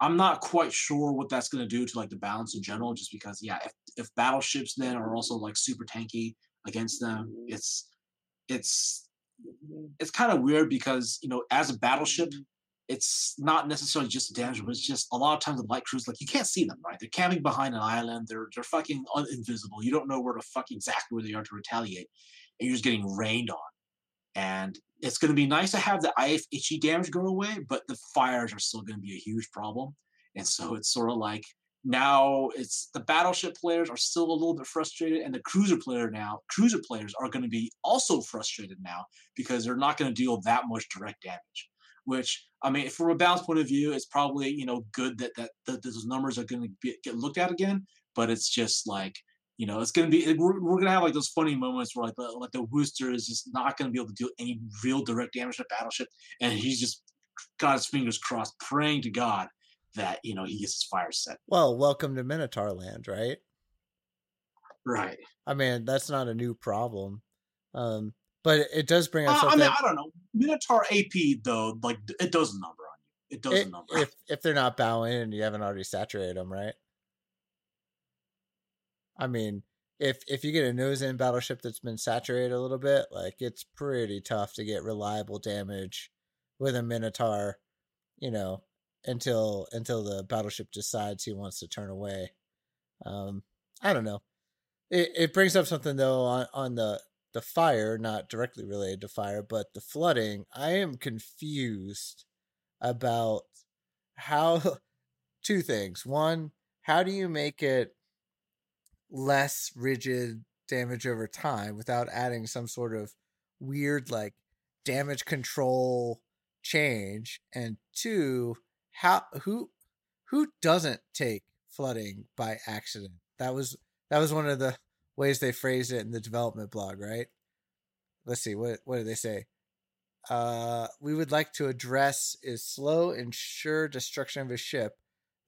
I'm not quite sure what that's going to do to like the balance in general. Just because, yeah, if if battleships then are also like super tanky against them, it's it's it's kind of weird because you know as a battleship it's not necessarily just damage, but it's just a lot of times the light crews, like you can't see them, right? They're camping behind an island. They're they're fucking invisible. You don't know where to fucking exactly where they are to retaliate, and you're just getting rained on. And it's going to be nice to have the IFHE damage go away, but the fires are still going to be a huge problem. And so it's sort of like now it's the battleship players are still a little bit frustrated, and the cruiser player now cruiser players are going to be also frustrated now because they're not going to deal that much direct damage which I mean, from a balance point of view, it's probably you know good that that, that those numbers are going to get looked at again. But it's just like you know, it's going to be we're, we're going to have like those funny moments where like the like the Worcester is just not going to be able to do any real direct damage to battleship, and he's just got his fingers crossed, praying to God that you know he gets his fire set. Well, welcome to Minotaur Land, right? Right. I mean, that's not a new problem. Um, but it does bring up. Uh, I mean, I don't know. Minotaur AP though, like it does a number on you. It does it, a number. If if they're not bowing and you haven't already saturated them, right? I mean, if if you get a nose in battleship that's been saturated a little bit, like it's pretty tough to get reliable damage with a Minotaur, you know, until until the battleship decides he wants to turn away. Um, I don't know. It it brings up something though on on the the fire, not directly related to fire, but the flooding, I am confused about how two things. One, how do you make it less rigid damage over time without adding some sort of weird like damage control change? And two, how who who doesn't take flooding by accident? That was that was one of the ways they phrased it in the development blog, right? Let's see what what did they say? Uh, we would like to address is slow and sure destruction of a ship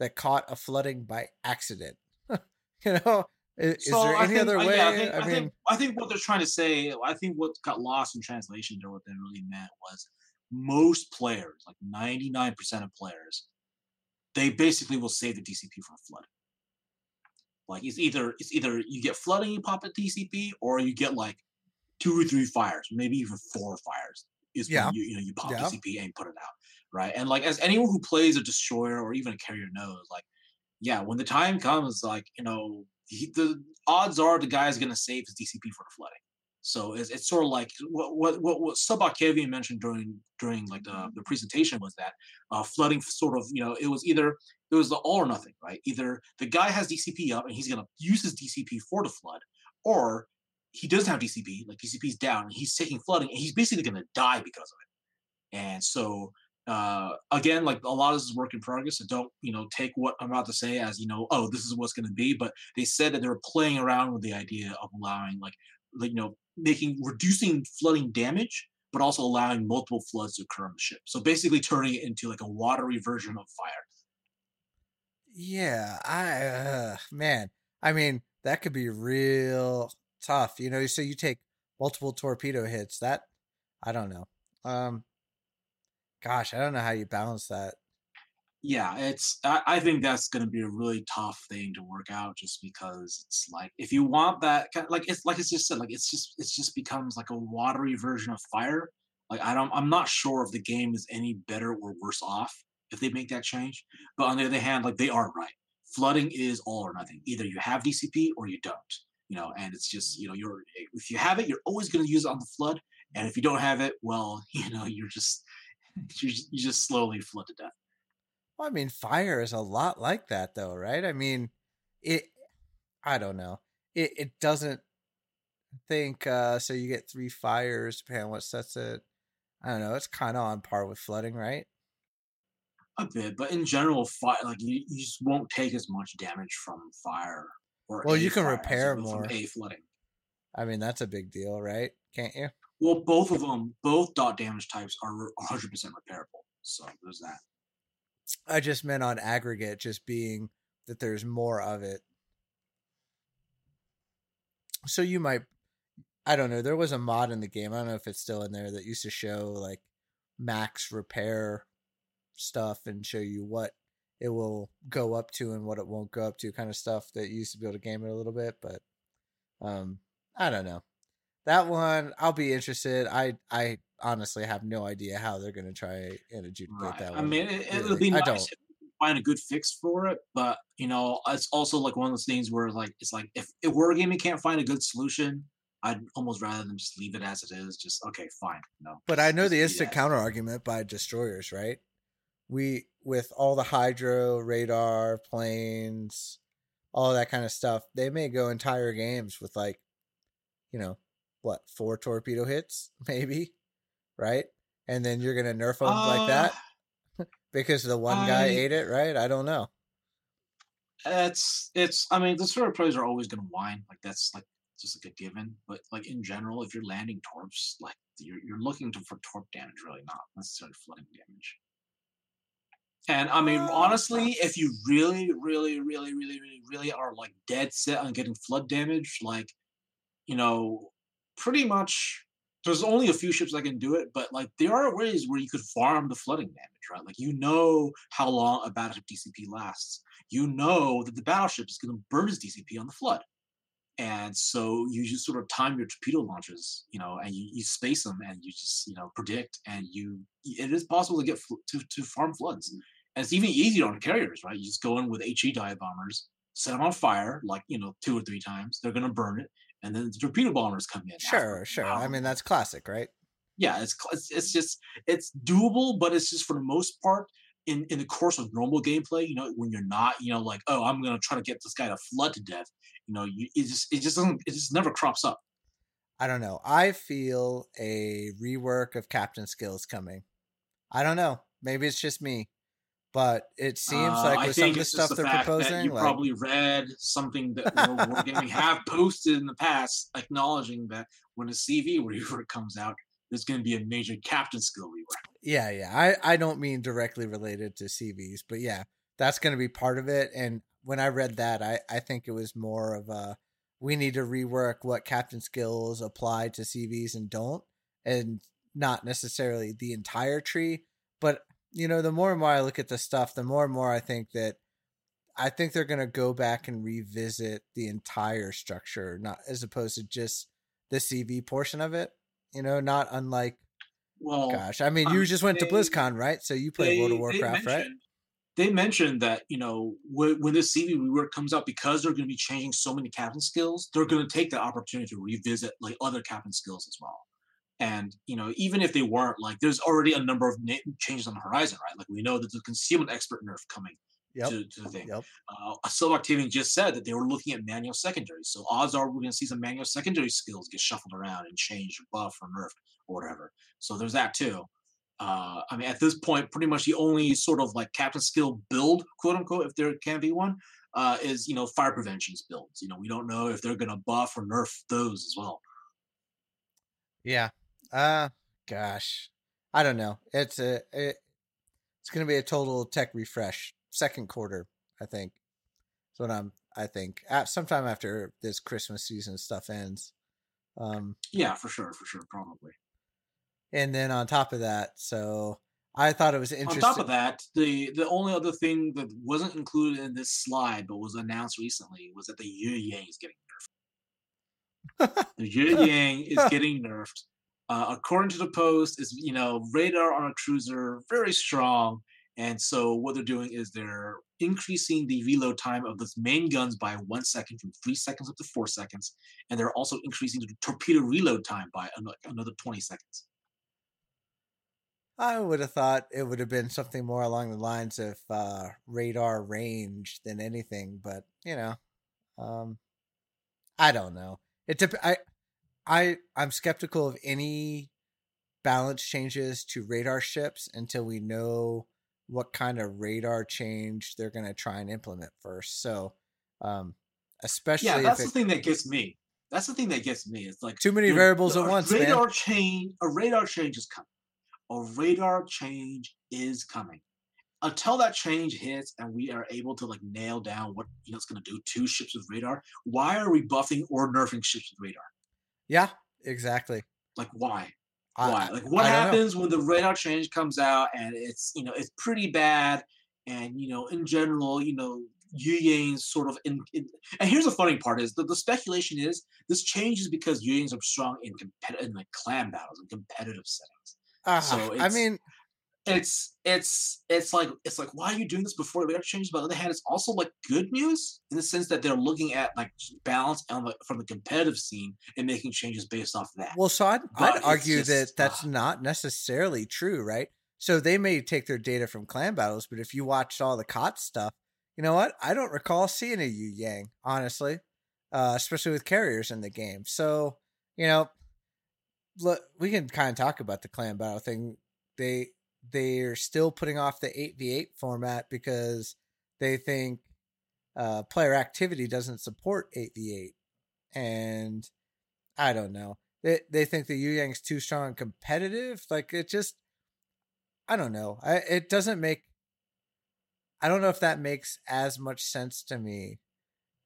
that caught a flooding by accident. you know, is, so is there any think, other way? Yeah, I, think, I, I mean, think, I think what they're trying to say, I think what got lost in translation or what they really meant was most players, like 99% of players, they basically will save the DCP for flooding. Like it's either it's either you get flooding, you pop a DCP, or you get like two or three fires, maybe even four fires. Is yeah. when you you know you pop yeah. DCP and put it out, right? And like as anyone who plays a destroyer or even a carrier knows, like yeah, when the time comes, like you know he, the odds are the guy is going to save his DCP for the flooding. So it's, it's sort of like what what what, mentioned during during like the, the presentation was that uh, flooding sort of you know it was either it was the all or nothing right either the guy has DCP up and he's gonna use his DCP for the flood or he doesn't have DCP like DCP's down and he's taking flooding and he's basically gonna die because of it and so uh, again, like a lot of this is work in progress. So don't, you know, take what I'm about to say as, you know, oh, this is what's going to be. But they said that they were playing around with the idea of allowing like, like, you know, making reducing flooding damage, but also allowing multiple floods to occur on the ship. So basically turning it into like a watery version of fire. Yeah, I uh, man, I mean that could be real tough. You know, so you take multiple torpedo hits. That I don't know. Um, gosh, I don't know how you balance that yeah, it's. I, I think that's going to be a really tough thing to work out, just because it's like if you want that, like it's like it's just said, like it's just it's just becomes like a watery version of fire. Like I don't, I'm not sure if the game is any better or worse off if they make that change. But on the other hand, like they are right. Flooding is all or nothing. Either you have DCP or you don't. You know, and it's just you know you're if you have it, you're always going to use it on the flood, and if you don't have it, well, you know, you're just you just, you just slowly flood to death. Well, I mean, fire is a lot like that, though, right? I mean, it. I don't know. It it doesn't think uh so. You get three fires depending on what sets it. I don't know. It's kind of on par with flooding, right? A bit, but in general, fire like you, you just won't take as much damage from fire. Or well, you can repair more. From a flooding. I mean, that's a big deal, right? Can't you? Well, both of them, both dot damage types are 100% repairable. So there's that. I just meant on aggregate, just being that there's more of it. So you might, I don't know. There was a mod in the game. I don't know if it's still in there that used to show like max repair stuff and show you what it will go up to and what it won't go up to, kind of stuff that used to be able to game it a little bit. But um, I don't know. That one, I'll be interested. I I honestly have no idea how they're going to try and adjudicate Right. that I one. mean, it, it'll really. be I nice don't. if find a good fix for it, but you know, it's also like one of those things where like it's like if if Wargaming can't find a good solution, I'd almost rather them just leave it as it is. Just okay, fine. No, But I know the instant counter argument by destroyers, right? We with all the hydro, radar, planes, all that kind of stuff, they may go entire games with like, you know, what four torpedo hits, maybe, right? And then you're gonna nerf them like that Uh, because the one guy ate it, right? I don't know. It's it's. I mean, the sort of players are always to whine. Like that's like just like a given. But like in general, if you're landing torps, like you're you're looking to for torp damage, really, not necessarily flooding damage. And I mean, Uh, honestly, if you really, really, really, really, really, really are like dead set on getting flood damage, like, you know, pretty much there's only a few ships that can do it, but like there are ways where you could farm the flooding damage, right? Like you know how long a battleship DCP lasts. You know that the battleship is going to burn its DCP on the flood. And so you just sort of time your torpedo launches, you know, and you, you space them and you just, you know, predict and you, it is possible to get fl- to, to farm floods. And it's even easier on carriers, right? You just go in with HE dive bombers, set them on fire, like, you know, two or three times. They're going to burn it. And then the torpedo bombers come in. Sure, after, sure. I mean, that's classic, right? yeah, it's, it's it's just it's doable, but it's just for the most part in in the course of normal gameplay. You know, when you're not, you know, like oh, I'm gonna try to get this guy to flood to death. You know, you it just it just doesn't it just never crops up. I don't know. I feel a rework of Captain Skills coming. I don't know. Maybe it's just me, but it seems Uh, like I with some of the stuff the they're proposing, you like, probably read something that World Wargaming have posted in the past, acknowledging that when a CV rework comes out, there's going to be a major captain skill rework. yeah, yeah. I I don't mean directly related to CVs, but yeah, that's going to be part of it. And when I read that, I I think it was more of a we need to rework what Captain Skills apply to CVs and don't, and not necessarily the entire tree, but you know, the more and more I look at the stuff, the more and more I think that I think they're going to go back and revisit the entire structure, not as opposed to just the CV portion of it. You know, not unlike, Well, gosh, I mean, you um, just went to they- BlizzCon, right? So you played World of Warcraft, they right? They mentioned that you know when, when this CV rework comes out, because they're going to be changing so many captain skills, they're going to take that opportunity to revisit like other captain skills as well. And you know, even if they weren't, like, there's already a number of na- changes on the horizon, right? Like we know that the concealment expert nerf coming Yep. to, to the thing. Yep. Uh, Sub Octavian just said that they were looking at manual secondaries, so odds are we're going to see some manual secondary skills get shuffled around and changed or buffed or nerfed or whatever. So there's that too. Uh, I mean, at this point, pretty much the only sort of like captain skill build, quote unquote, if there can be one, uh, is you know fire preventions builds. You know, we don't know if they're going to buff or nerf those as well. Yeah. Uh gosh. I don't know. It's a it, it's going to be a total tech refresh second quarter, I think. That's what I'm I think. At sometime after this Christmas season stuff ends. Um Yeah, for sure, for sure, probably. and then on top of that, so I thought it was interesting. On top of that, the the only other thing that wasn't included in this slide but was announced recently was that the Yueyang is getting nerfed. the Yueyang is getting nerfed. Uh, according to the post, is you know radar on a cruiser very strong, and so what they're doing is they're increasing the reload time of the main guns by one second from three seconds up to four seconds, and they're also increasing the torpedo reload time by another twenty seconds. I would have thought it would have been something more along the lines of uh, radar range than anything, but you know, um, I don't know. It dep- I, I, I'm skeptical of any balance changes to radar ships until we know what kind of radar change they're going to try and implement first. So, um, especially Yeah, that's the it, thing that gets me. That's the thing that gets me. It's like Too many variables at once, man. Radar change. A radar change is coming. A radar change is coming. Until that change hits and we are able to like nail down what you know it's going to do to ships with radar, why are we buffing or nerfing ships with radar? Yeah, exactly. Like why? I- Why? Like what know. happens when the radar change comes out and it's you know it's pretty bad and you know in general you know Yueyang's sort of in, in and here's the funny part is that the speculation is this change is because Yueyangs are strong in competitive in like clan battles and competitive settings. Ah, So I mean, It's it's it's like it's like why are you doing this before the changes? But on the other hand, it's also like good news in the sense that they're looking at like balance on the, from the competitive scene and making changes based off of that. well, so I'd, I'd argue that that's ah. not necessarily true, right? So they may take their data from clan battles, but if you watched all the COT stuff, you know what? I don't recall seeing a Yueyang, honestly, uh, especially with carriers in the game. So, you know, look, we can kind of talk about the clan battle thing. They they're still putting off the eight v eight format because they think uh, player activity doesn't support eight v eight, and I don't know. They they think the Yueyang's too strong and competitive. Like it just, I don't know. I it doesn't make. I don't know if that makes as much sense to me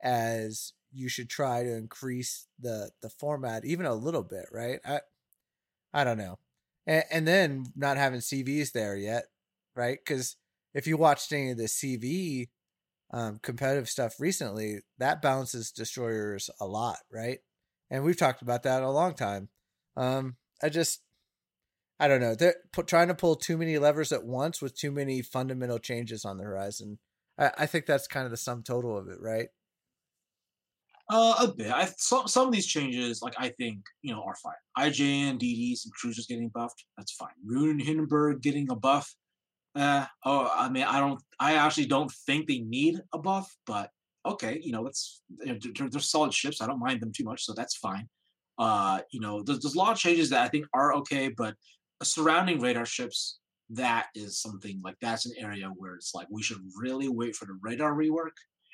as you should try to increase the the format even a little bit, right? I I don't know. And, and then not having CVs there yet, right? Because if you watched any of the CV um, competitive stuff recently, that balances destroyers a lot, right? And we've talked about that a long time. Um, I just, I don't know. They're pu- trying to pull too many levers at once with too many fundamental changes on the horizon. I, I think that's kind of the sum total of it, right? Uh, a bit. I some some of these changes, like I think, you know, are fine. IJN, DDs, and Cruisers getting buffed. That's fine. Roon and Hindenburg getting a buff. Uh, oh, I mean, I don't. I actually don't think they need a buff, but okay, you know, that's they're, they're, solid ships. I don't mind them too much, so that's fine. Uh, you know, there's, there's a lot of changes that I think are okay, but surrounding radar ships, that is something like that's an area where it's like we should really wait for the radar rework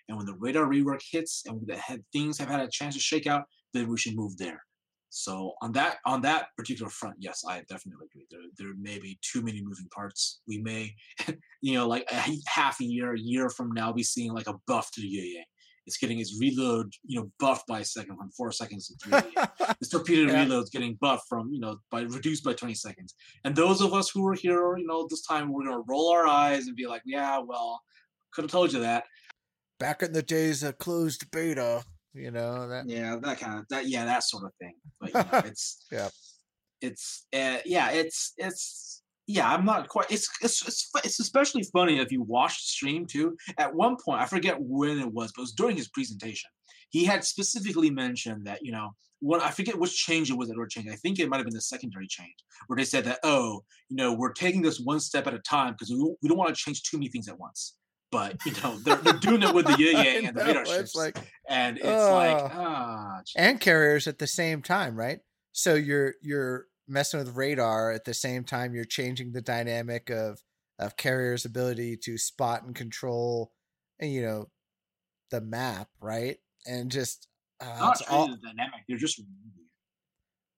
and when the radar rework hits and the things have had a chance to shake out, then we should move there. So on that on that particular front, yes, I definitely agree. There there may be too many moving parts. We may, you know, like a half a year, a year from now, be seeing like a buff to the Yang. It's getting its reload, you know, buffed by a second from four seconds to three. this torpedo Yeah. reload's getting buffed from, you know, by reduced by 20 seconds. And those of us who were here, you know, this time, we're gonna roll our eyes and be like, yeah, well, could have told you that. Back in the days of closed beta, you know that. yeah that kind of that yeah that sort of thing but you know, it's Yeah. it's uh, yeah it's it's yeah i'm not quite it's, it's it's it's especially funny if you watch the stream too at one point i forget when it was but it was during his presentation he had specifically mentioned that you know what i forget which change it was that were changed i think it might have been the secondary change where they said that oh you know we're taking this one step at a time because we, we don't want to change too many things at once but you know they're, they're doing it with the yin yang and the radar ships like and it's like Ugh. ah and carriers at the same time, right? So you're you're messing with radar at the same time you're changing the dynamic of of carriers' ability to spot and control, and you know, the map, right? And just uh, not it's all changing the dynamic. They're just removing it.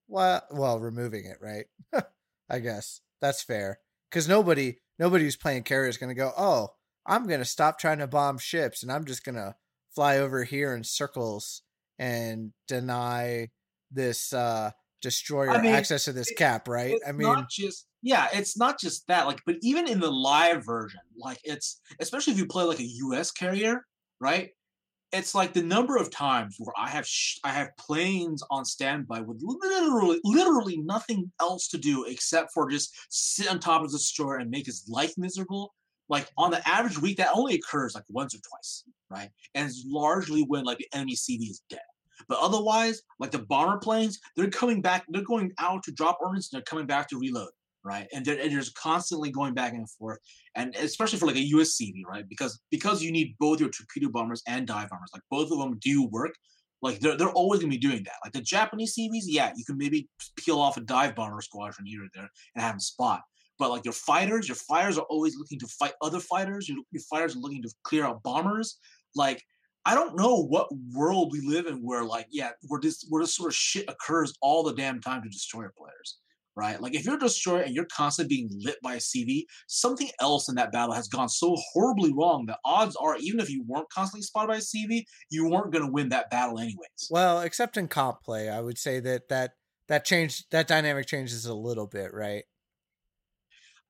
well, well, removing it, right? I guess that's fair because nobody nobody who's playing carrier is going to go, oh, I'm going to stop trying to bomb ships and I'm just going to fly over here in circles and deny this uh destroyer mean, access to this it- cap, right? I mean, not just yeah, it's not just that. Like, but even in the live version, like it's especially if you play like a U.S. carrier, right? It's like the number of times where I have sh- I have planes on standby with literally literally nothing else to do except for just sit on top of the destroyer and make his life miserable. Like on the average week, that only occurs like once or twice, right? And it's largely when like the enemy CV is dead. But otherwise, like the bomber planes, they're coming back. They're going out to drop ordnance. And they're coming back to reload, right? And they're, and they're constantly going back and forth. And especially for like a US CV, right? Because because you need both your torpedo bombers and dive bombers. Like both of them do work. Like they're they're always gonna be doing that. Like the Japanese CVs, yeah, you can maybe peel off a dive bomber squadron here or there and have them spot. But like your fighters, your fighters are always looking to fight other fighters. Your, your fighters are looking to clear out bombers. Like I don't know what world we live in where like yeah, where this where this sort of shit occurs all the damn time to destroyer players. Right? Like if you're a destroyer and you're constantly being lit by a CV, something else in that battle has gone so horribly wrong that odds are even if you weren't constantly spotted by a CV, you weren't gonna win that battle anyways. Well, except in comp play, I would say that that that change that dynamic changes a little bit, right?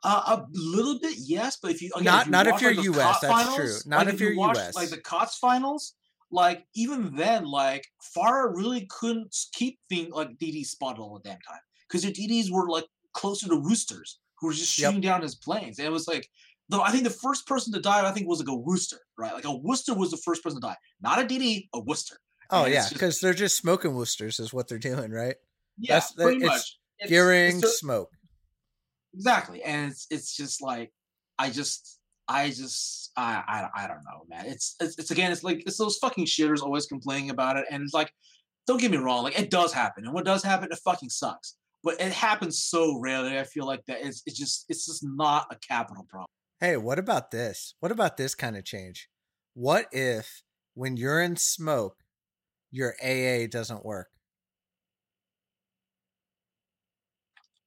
Uh, a little bit, yes, but if you again, not if you not if you're like, US, that's finals, true. Not like, if you you're watch, US. Like the KOTS finals, like even then, like Farah really couldn't keep being like DD spotted all the damn time because your DDs were like closer to roosters who were just Yep. shooting down his planes. And it was like, though I think the first person to die, I think was like a Worcester, right? Like a Worcester was the first person to die, not a DD, a Worcester. oh and yeah, because they're just smoking Worcesters is what they're doing, right? Yeah, That's- that- pretty it's much. It's- it's Gearing a- smoke. Exactly, and it's it's just like I just I just I I, I don't know, man. It's, it's it's again, it's like it's those fucking shitters always complaining about it, and it's like, don't get me wrong, like it does happen, and what does happen, it fucking sucks. But it happens so rarely. I feel like that it's it's just it's just not a capital problem. Hey, what about this? What about this kind of change? What if when you're in smoke, your AA doesn't work?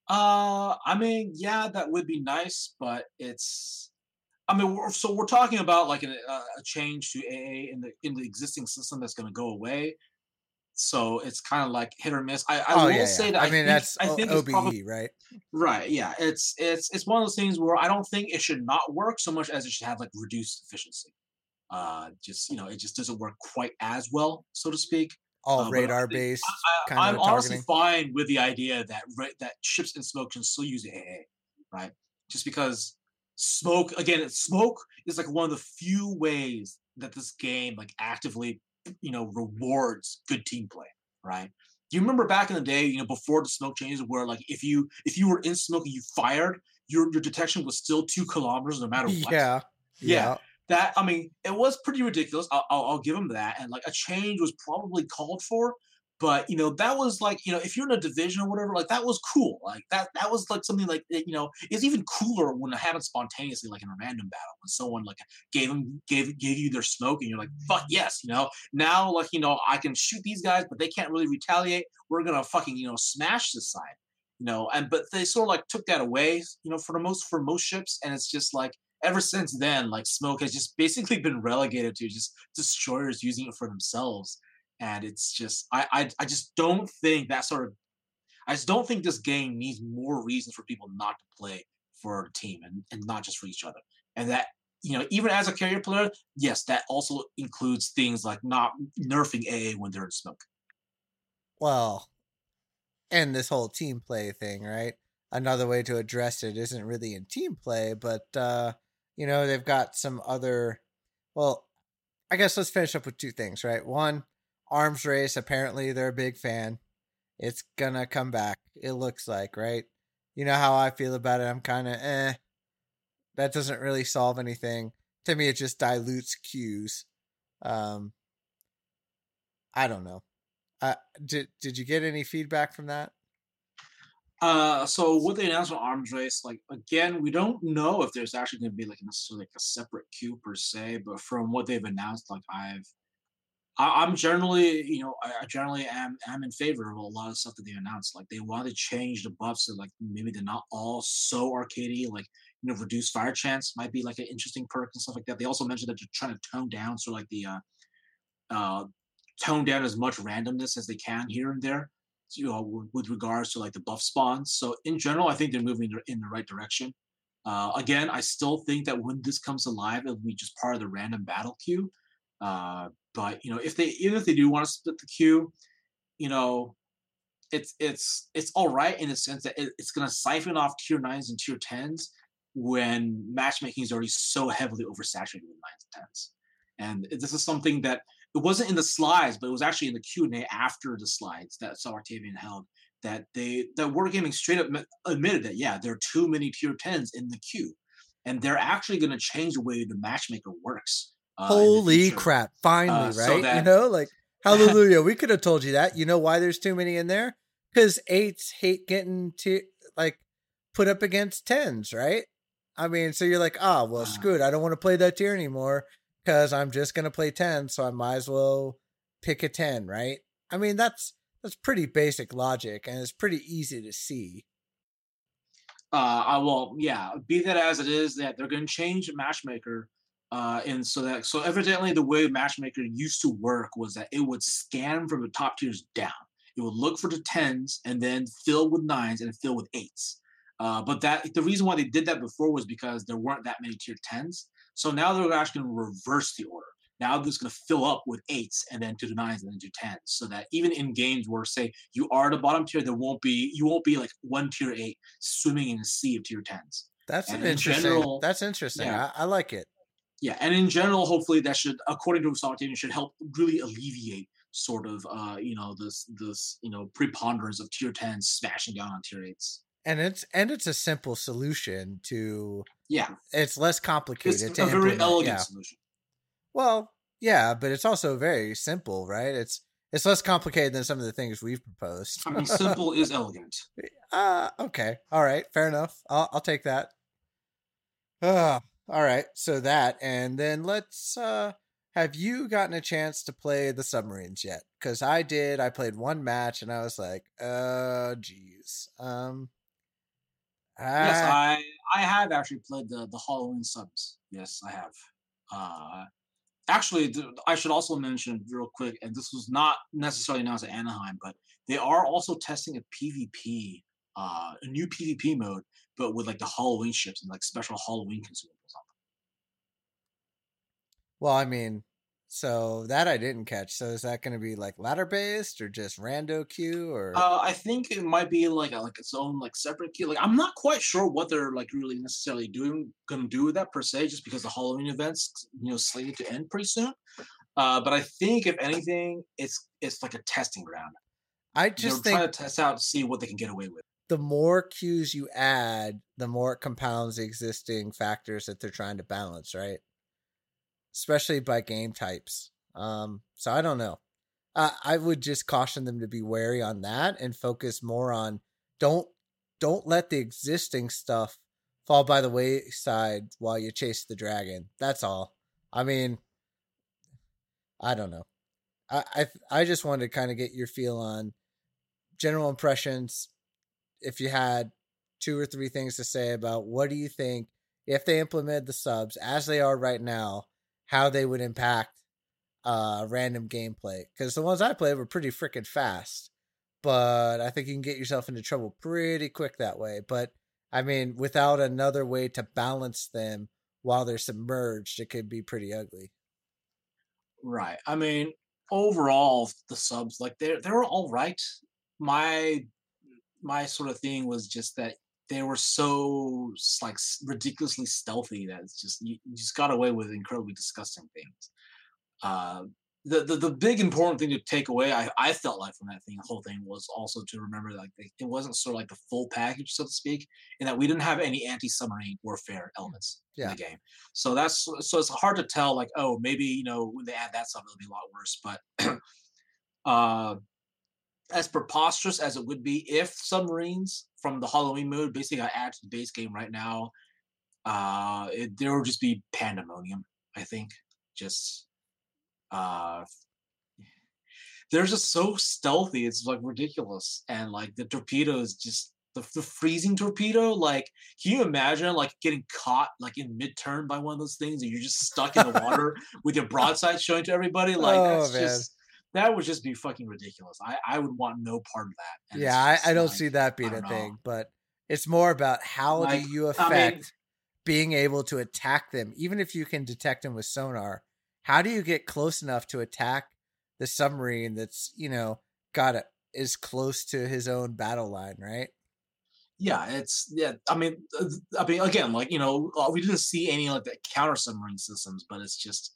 Uh, I mean, yeah, that would be nice, but it's. I mean, we're, so we're talking about like an, uh, a change to AA in the in the existing system that's going to go away. So it's kind of like hit or miss. I, I oh will yeah, say yeah. that I, mean think, that's I think OBE, probably right? right. Yeah, it's it's it's one of those things where I don't think it should not work so much as it should have like reduced efficiency. Uh, just you know, it just doesn't work quite as well, so to speak. All Uh, radar based. I, kind of I'm honestly fine with the idea that that ships and smoke can still use AA, right? Just because smoke again, smoke is like one of the few ways that this game like actively, you know, rewards good team play, right? Do you remember back in the day, you know, before the smoke changes, where like if you if you were in smoke and you fired, your your detection was still two kilometers no matter what Yeah, Yeah. That I mean, it was pretty ridiculous. I'll, I'll, I'll give him that, and like a change was probably called for. But you know, that was like you know, if you're in a division or whatever, like that was cool. Like that that was like something like eh, you know, it's even cooler when it happened spontaneously, like in a random battle, when someone like gave them gave gave you their smoke, and you're like, fuck yes, you know. Now like you know, I can shoot these guys, but they can't really retaliate. We're gonna fucking you know smash this side, you know. And but they sort of like took that away, you know, for the most for most ships, and it's just like ever since then, like smoke has just basically been relegated to just destroyers using it for themselves. And it's just I I, I just don't think that sort of I just don't think this game needs more reasons for people not to play for a team and, and not just for each other. And that you know, even as a carrier player, yes, that also includes things like not nerfing AA when they're in smoke. Well, and this whole team play thing, right? Another way to address it isn't really in team play, but uh, you know, they've got some other well, I guess let's finish up with two things, right? One, arms race, apparently they're a big fan. It's gonna come back, it looks like, right? You know how I feel about it. I'm kinda eh. That doesn't really solve anything. To me, it just dilutes cues. Um I don't know. Uh, did did you get any feedback from that? Uh, so with the announced on arms race, like again, we don't know if there's actually going to be like necessarily like a separate queue per se, but from what they've announced, like I've, I, I'm generally, you know, I, I generally am am in favor of a lot of stuff that they announced. Like they want to change the buffs so like maybe they're not all so arcadey. Like you know, reduced fire chance might be like an interesting perk and stuff like that. They also mentioned that they're trying to tone down so like the uh, uh, tone down as much randomness as they can here and there you know, with, regards to like the buff spawns. So in general, I think they're moving in the right direction. Uh, again, I still think that when this comes alive, it'll be just part of the random battle queue. Uh, but you know, if they even if they do want to split the queue, you know, it's it's it's all right in the sense that it, it's going to siphon off tier nines and tier tens when matchmaking is already so heavily oversaturated with nines and tens. And this is something that it wasn't in the slides, but it was actually in the Q and A after the slides that Sub Octavian held. That they that Wargaming straight up admitted that yeah, there are too many tier tens in the queue, and they're actually going to change the way the matchmaker works. uh, Holy crap! Finally, Uh, so right? you know, like hallelujah. we could have told you that. You know why there's too many in there? Because eights hate getting to like put up against tens, right? I mean, so you're like, ah, well, Uh. screw it. I don't want to play that tier anymore because I'm just gonna play ten, so I might as well pick a ten, right? I mean, that's that's pretty basic logic, and it's pretty easy to see. Uh, I will, yeah, be that as it is, that they're to change matchmaker, uh, and so that so evidently the way matchmaker used to work was that it would scan from the top tiers down. It would look for the tens and then fill with nines and fill with eights. Uh, but that the reason why they did that before was because there weren't that many tier tens. So now they're actually going to reverse the order. Now this is going to fill up with eights and then to the nines and then to tens, so that even in games where say you are the bottom tier, there won't be you won't be like one tier eight swimming in a sea of tier tens. That's And an in interesting. general- that's interesting. yeah. I, I like it. Yeah, and in general, hopefully that should, according to Octavian, should help really alleviate sort of uh you know this this you know preponderance of tier tens smashing down on tier eights. And it's and it's a simple solution to. Yeah, It's less complicated it's a very elegant yeah. solution. Well, yeah, but it's also very simple, right? It's it's less complicated than some of the things we've proposed. I mean, simple is elegant. Uh okay. All right, fair enough. I'll I'll take that. Uh, all right. So that and then let's uh have you gotten a chance to play the submarines yet? Cuz I did. I played one match and I was like, "Oh, geez." Um yes, ah, I I have actually played the the Halloween subs. Yes, I have. Uh, actually, th- I should also mention real quick, and this was not necessarily announced at Anaheim, but they are also testing a PvP, uh, a new PvP mode, but with like the Halloween ships and like special Halloween consumables on them. well, I mean, so that I didn't catch. So is that going to be like ladder based or just rando queue or Uh, I think it might be like a, like its own like separate queue. Like I'm not quite sure what they're like really necessarily doing gonna do with that per se, just because the Halloween events you know slated to end pretty soon. Uh, but I think if anything, it's it's like a testing ground. I They're just think trying to test out to see what they can get away with. the more cues you add, the more it compounds the existing factors that they're trying to balance, right? Especially by game types. Um, so I don't know. I, I would just caution them to be wary on that and focus more on don't don't let the existing stuff fall by the wayside while you chase the dragon. That's all. I mean, I don't know. I I, I just wanted to kind of get your feel on general impressions if you had two or three things to say about what do you think if they implemented the subs as they are right now, how they would impact uh random gameplay? Because the ones I played were pretty freaking fast, but I think you can get yourself into trouble pretty quick that way. But I mean, without another way to balance them while they're submerged, it could be pretty ugly. Right. I mean, overall, the subs like they're they're all right. My my sort of thing was just that they were so like ridiculously stealthy that it's just you, you just got away with incredibly disgusting things. Uh, the, the the big important thing to take away, I, I felt like from that thing, the whole thing was also to remember like they, it wasn't sort of like the full package, so to speak, and that we didn't have any anti-submarine warfare elements Yeah. in the game. So that's so it's hard to tell like oh maybe you know when they add that stuff it'll be a lot worse. But uh, as preposterous as it would be if submarines from the Halloween mode basically got added to the base game right now, uh, it, there would just be pandemonium. I think just uh, they're just so stealthy. It's like ridiculous, and like the torpedoes just. The, the freezing torpedo, like, can you imagine like getting caught like in midterm by one of those things, and you're just stuck in the water with your broadside showing to everybody? Like, Oh, that's man. just that would just be fucking ridiculous. I, I would want no part of that. And yeah, I, I don't like, see that being a don't thing, know. but it's more about how Like, do you I affect mean- being able to attack them, even if you can detect them with sonar. How do you get close enough to attack the submarine that's you know got it is close to his own battle line, right? Yeah, it's yeah. I mean, I mean, again, like you know, uh, we didn't see any like the counter submarine systems, but it's just,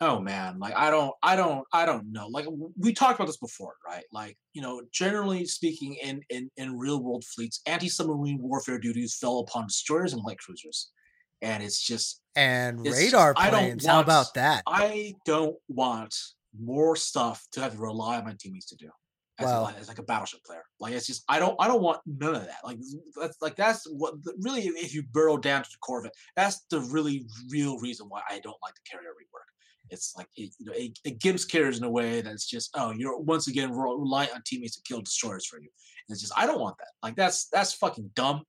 oh man, like I don't, I don't, I don't know. Like we talked about this before, right? Like you know, generally speaking, in in in real world fleets, anti submarine warfare duties fell upon destroyers and light cruisers, and it's just And It's radar just- I don't planes. How want- about that? I don't want more stuff to have to rely on my teammates to do. as, Wow. a, as like a battleship player. Like it's just I don't I don't want none of that. Like that's like that's what the, really if you burrow down to the core of it, that's the really real reason why I don't like the carrier rework. It's like it, you know it, it gives carriers in a way that's just oh you're once again re- reliant on teammates to kill destroyers for you. And it's just I don't want that. Like that's that's fucking dumb.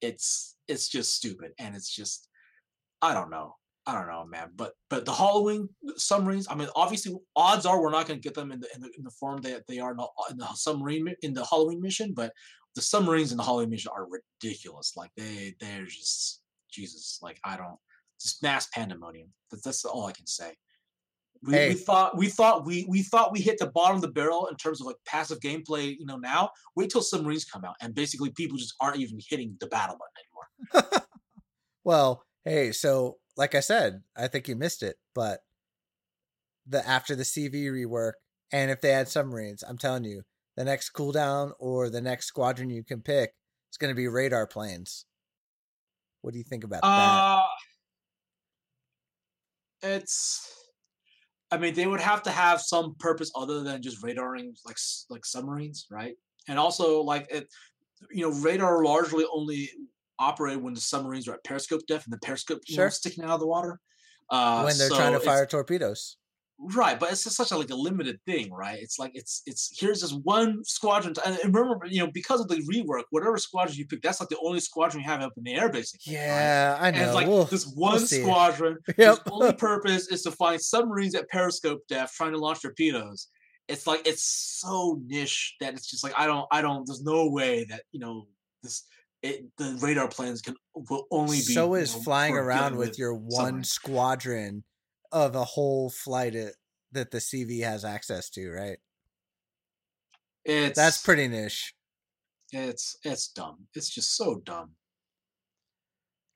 It's it's just stupid and it's just I don't know. I don't know, man. But but the Halloween submarines. I mean, obviously, odds are we're not going to get them in the, in the in the form that they are in the, in the submarine in the Halloween mission. But the submarines in the Halloween mission are ridiculous. Like they they're just Jesus. Like I don't just mass pandemonium. That's, that's all I can say. We, Hey. we thought we thought we we thought we hit the bottom of the barrel in terms of like passive gameplay. You know, now wait till submarines come out and basically people just aren't even hitting the battle button anymore. Well, hey, so like I said, I think you missed it, but the after the CV rework, and if they add submarines, I'm telling you, the next cooldown or the next squadron you can pick is going to be radar planes. What do you think about that? Uh, It's. I mean, they would have to have some purpose other than just radaring like like submarines, right? And also, like it, you know, radar largely only operate when the submarines are at periscope depth and the periscope you know, sticking out of the water. Uh, when they're so trying to fire torpedoes. Right, but it's just such a like a limited thing, right? It's like it's it's here's this one squadron, and remember, you know, because of the rework, whatever squadron you pick, that's like the only squadron you have up in the air, basically. right? Yeah, I And know. it's like We'll- this we'll one see. squadron whose only purpose is to find submarines at periscope depth trying to launch torpedoes. It's like it's so niche that it's just like I don't I don't there's no way that you know this it the radar planes can will only be so you is know, flying around dealing with your one submarines. squadron of a whole flight it, that the CV has access to, right? It's That's pretty niche. it's it's dumb. It's just so dumb.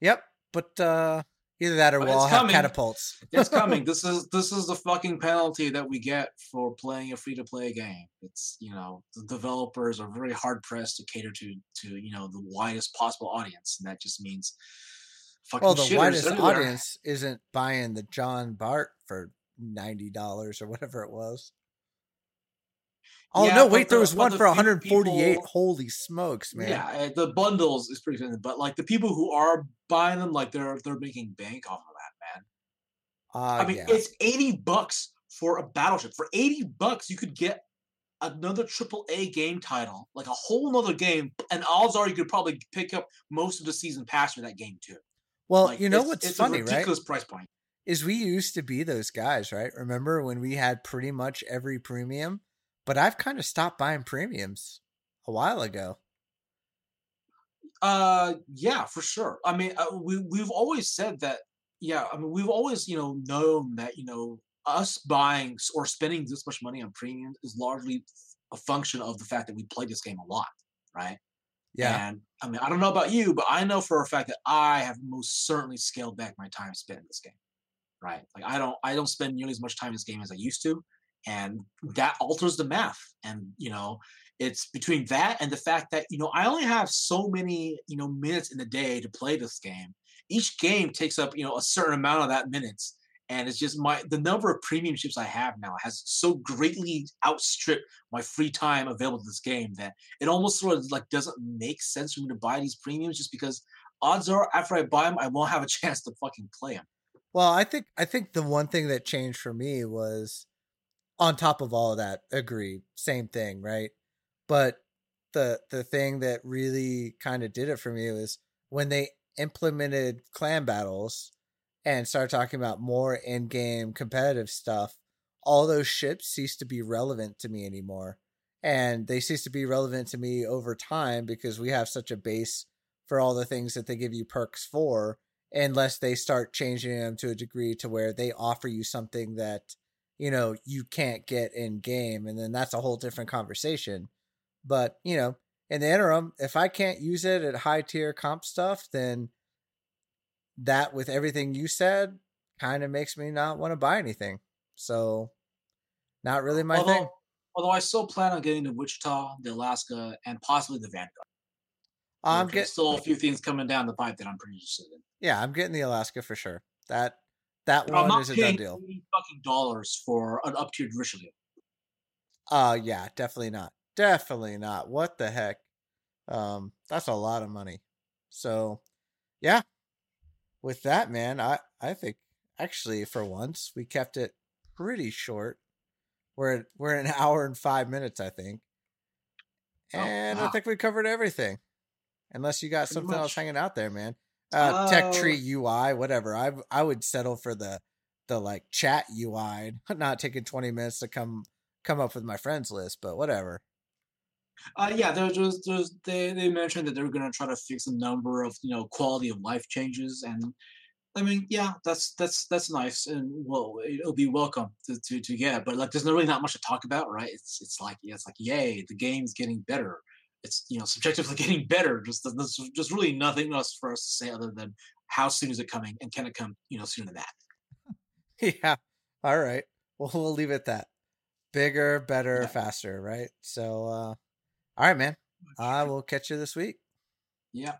Yep, but uh either that or But we'll all have catapults. It's coming. this is this is the fucking penalty that we get for playing a free to play game. It's you know the developers are very hard pressed to cater to to you know the widest possible audience, and that just means fucking Well, the widest everywhere. audience isn't buying the Jean Bart for ninety dollars or whatever it was. Oh Yeah, no! Wait, there the- was one for 148. people- Holy smokes, man! Yeah, uh, the bundles is pretty expensive, but like the people who are buying them, like they're they're making bank off of that, man. Uh, I mean, yeah. it's eighty bucks for a battleship. For eighty bucks, you could get another triple A game title, like a whole nother game, and odds are you could probably pick up most of the season pass for that game too. Well, Like, you know what's it's funny, a right? ridiculous price point. Is we used to be those guys, right? Remember when we had pretty much every premium? But I've kind of stopped buying premiums a while ago. Uh, yeah, for sure. I mean, uh, we we've always said that. Yeah, I mean, we've always you know known that you know us buying or spending this much money on premiums is largely a function of the fact that we play this game a lot, right? Yeah, And I mean, I don't know about you, but I know for a fact that I have most certainly scaled back my time spent in this game. Right? Like I don't I don't spend nearly as much time in this game as I used to. And mm-hmm. that alters the math. And you know, it's between that and the fact that, you know, I only have so many, you know, minutes in the day to play this game. Each game takes up, you know, a certain amount of that minutes. And it's just my the number of premium ships I have now has so greatly outstripped my free time available to this game that it almost sort of like doesn't make sense for me to buy these premiums just because odds are after I buy them, I won't have a chance to fucking play them. Well, I think I think the one thing that changed for me was on top of all of that, agree, same thing, right? But the the thing that really kind of did it for me was when they implemented clan battles and start talking about more in-game competitive stuff, all those ships cease to be relevant to me anymore. And they cease to be relevant to me over time because we have such a base for all the things that they give you perks for unless they start changing them to a degree to where they offer you something that you know you can't get in game and then that's a whole different conversation but you know in the interim if i can't use it at high tier comp stuff then that with everything you said kind of makes me not want to buy anything so not really my although, thing although I still plan on getting the Wichita, the Alaska, and possibly the Vanguard. i'm getting still a few things coming down the pipe that I'm pretty interested in. yeah i'm getting the alaska for sure that that But one is a done deal fucking dollars for an up tiered Richelieu. Uh yeah, definitely not. Definitely not. What the heck? Um, that's a lot of money. So, yeah. With that, man, I I think actually for once we kept it pretty short. We're we're an hour and five minutes, I think, Oh, and I think we covered everything. Unless you got Pretty something else hanging out there, man. Uh, Tech Uh, Tree UI, whatever. I I would settle for the the like chat UI, not taking twenty minutes to come come up with my friends list, but whatever. Uh, yeah, was, there's, they they mentioned that they're gonna try to fix a number of you know quality of life changes, and I mean, yeah, that's that's that's nice, and well, it'll be welcome to, to to get. But like, there's not really not much to talk about, right? It's it's like yeah, it's like yay, the game's getting better. It's you know subjectively getting better. Just there's just really nothing else for us to say other than how soon is it coming, and can it come you know sooner than that? yeah. All right. Well, we'll leave it at that. Bigger, better, Yeah. faster, right? So, uh, all right, man. I will catch you this week. Yeah.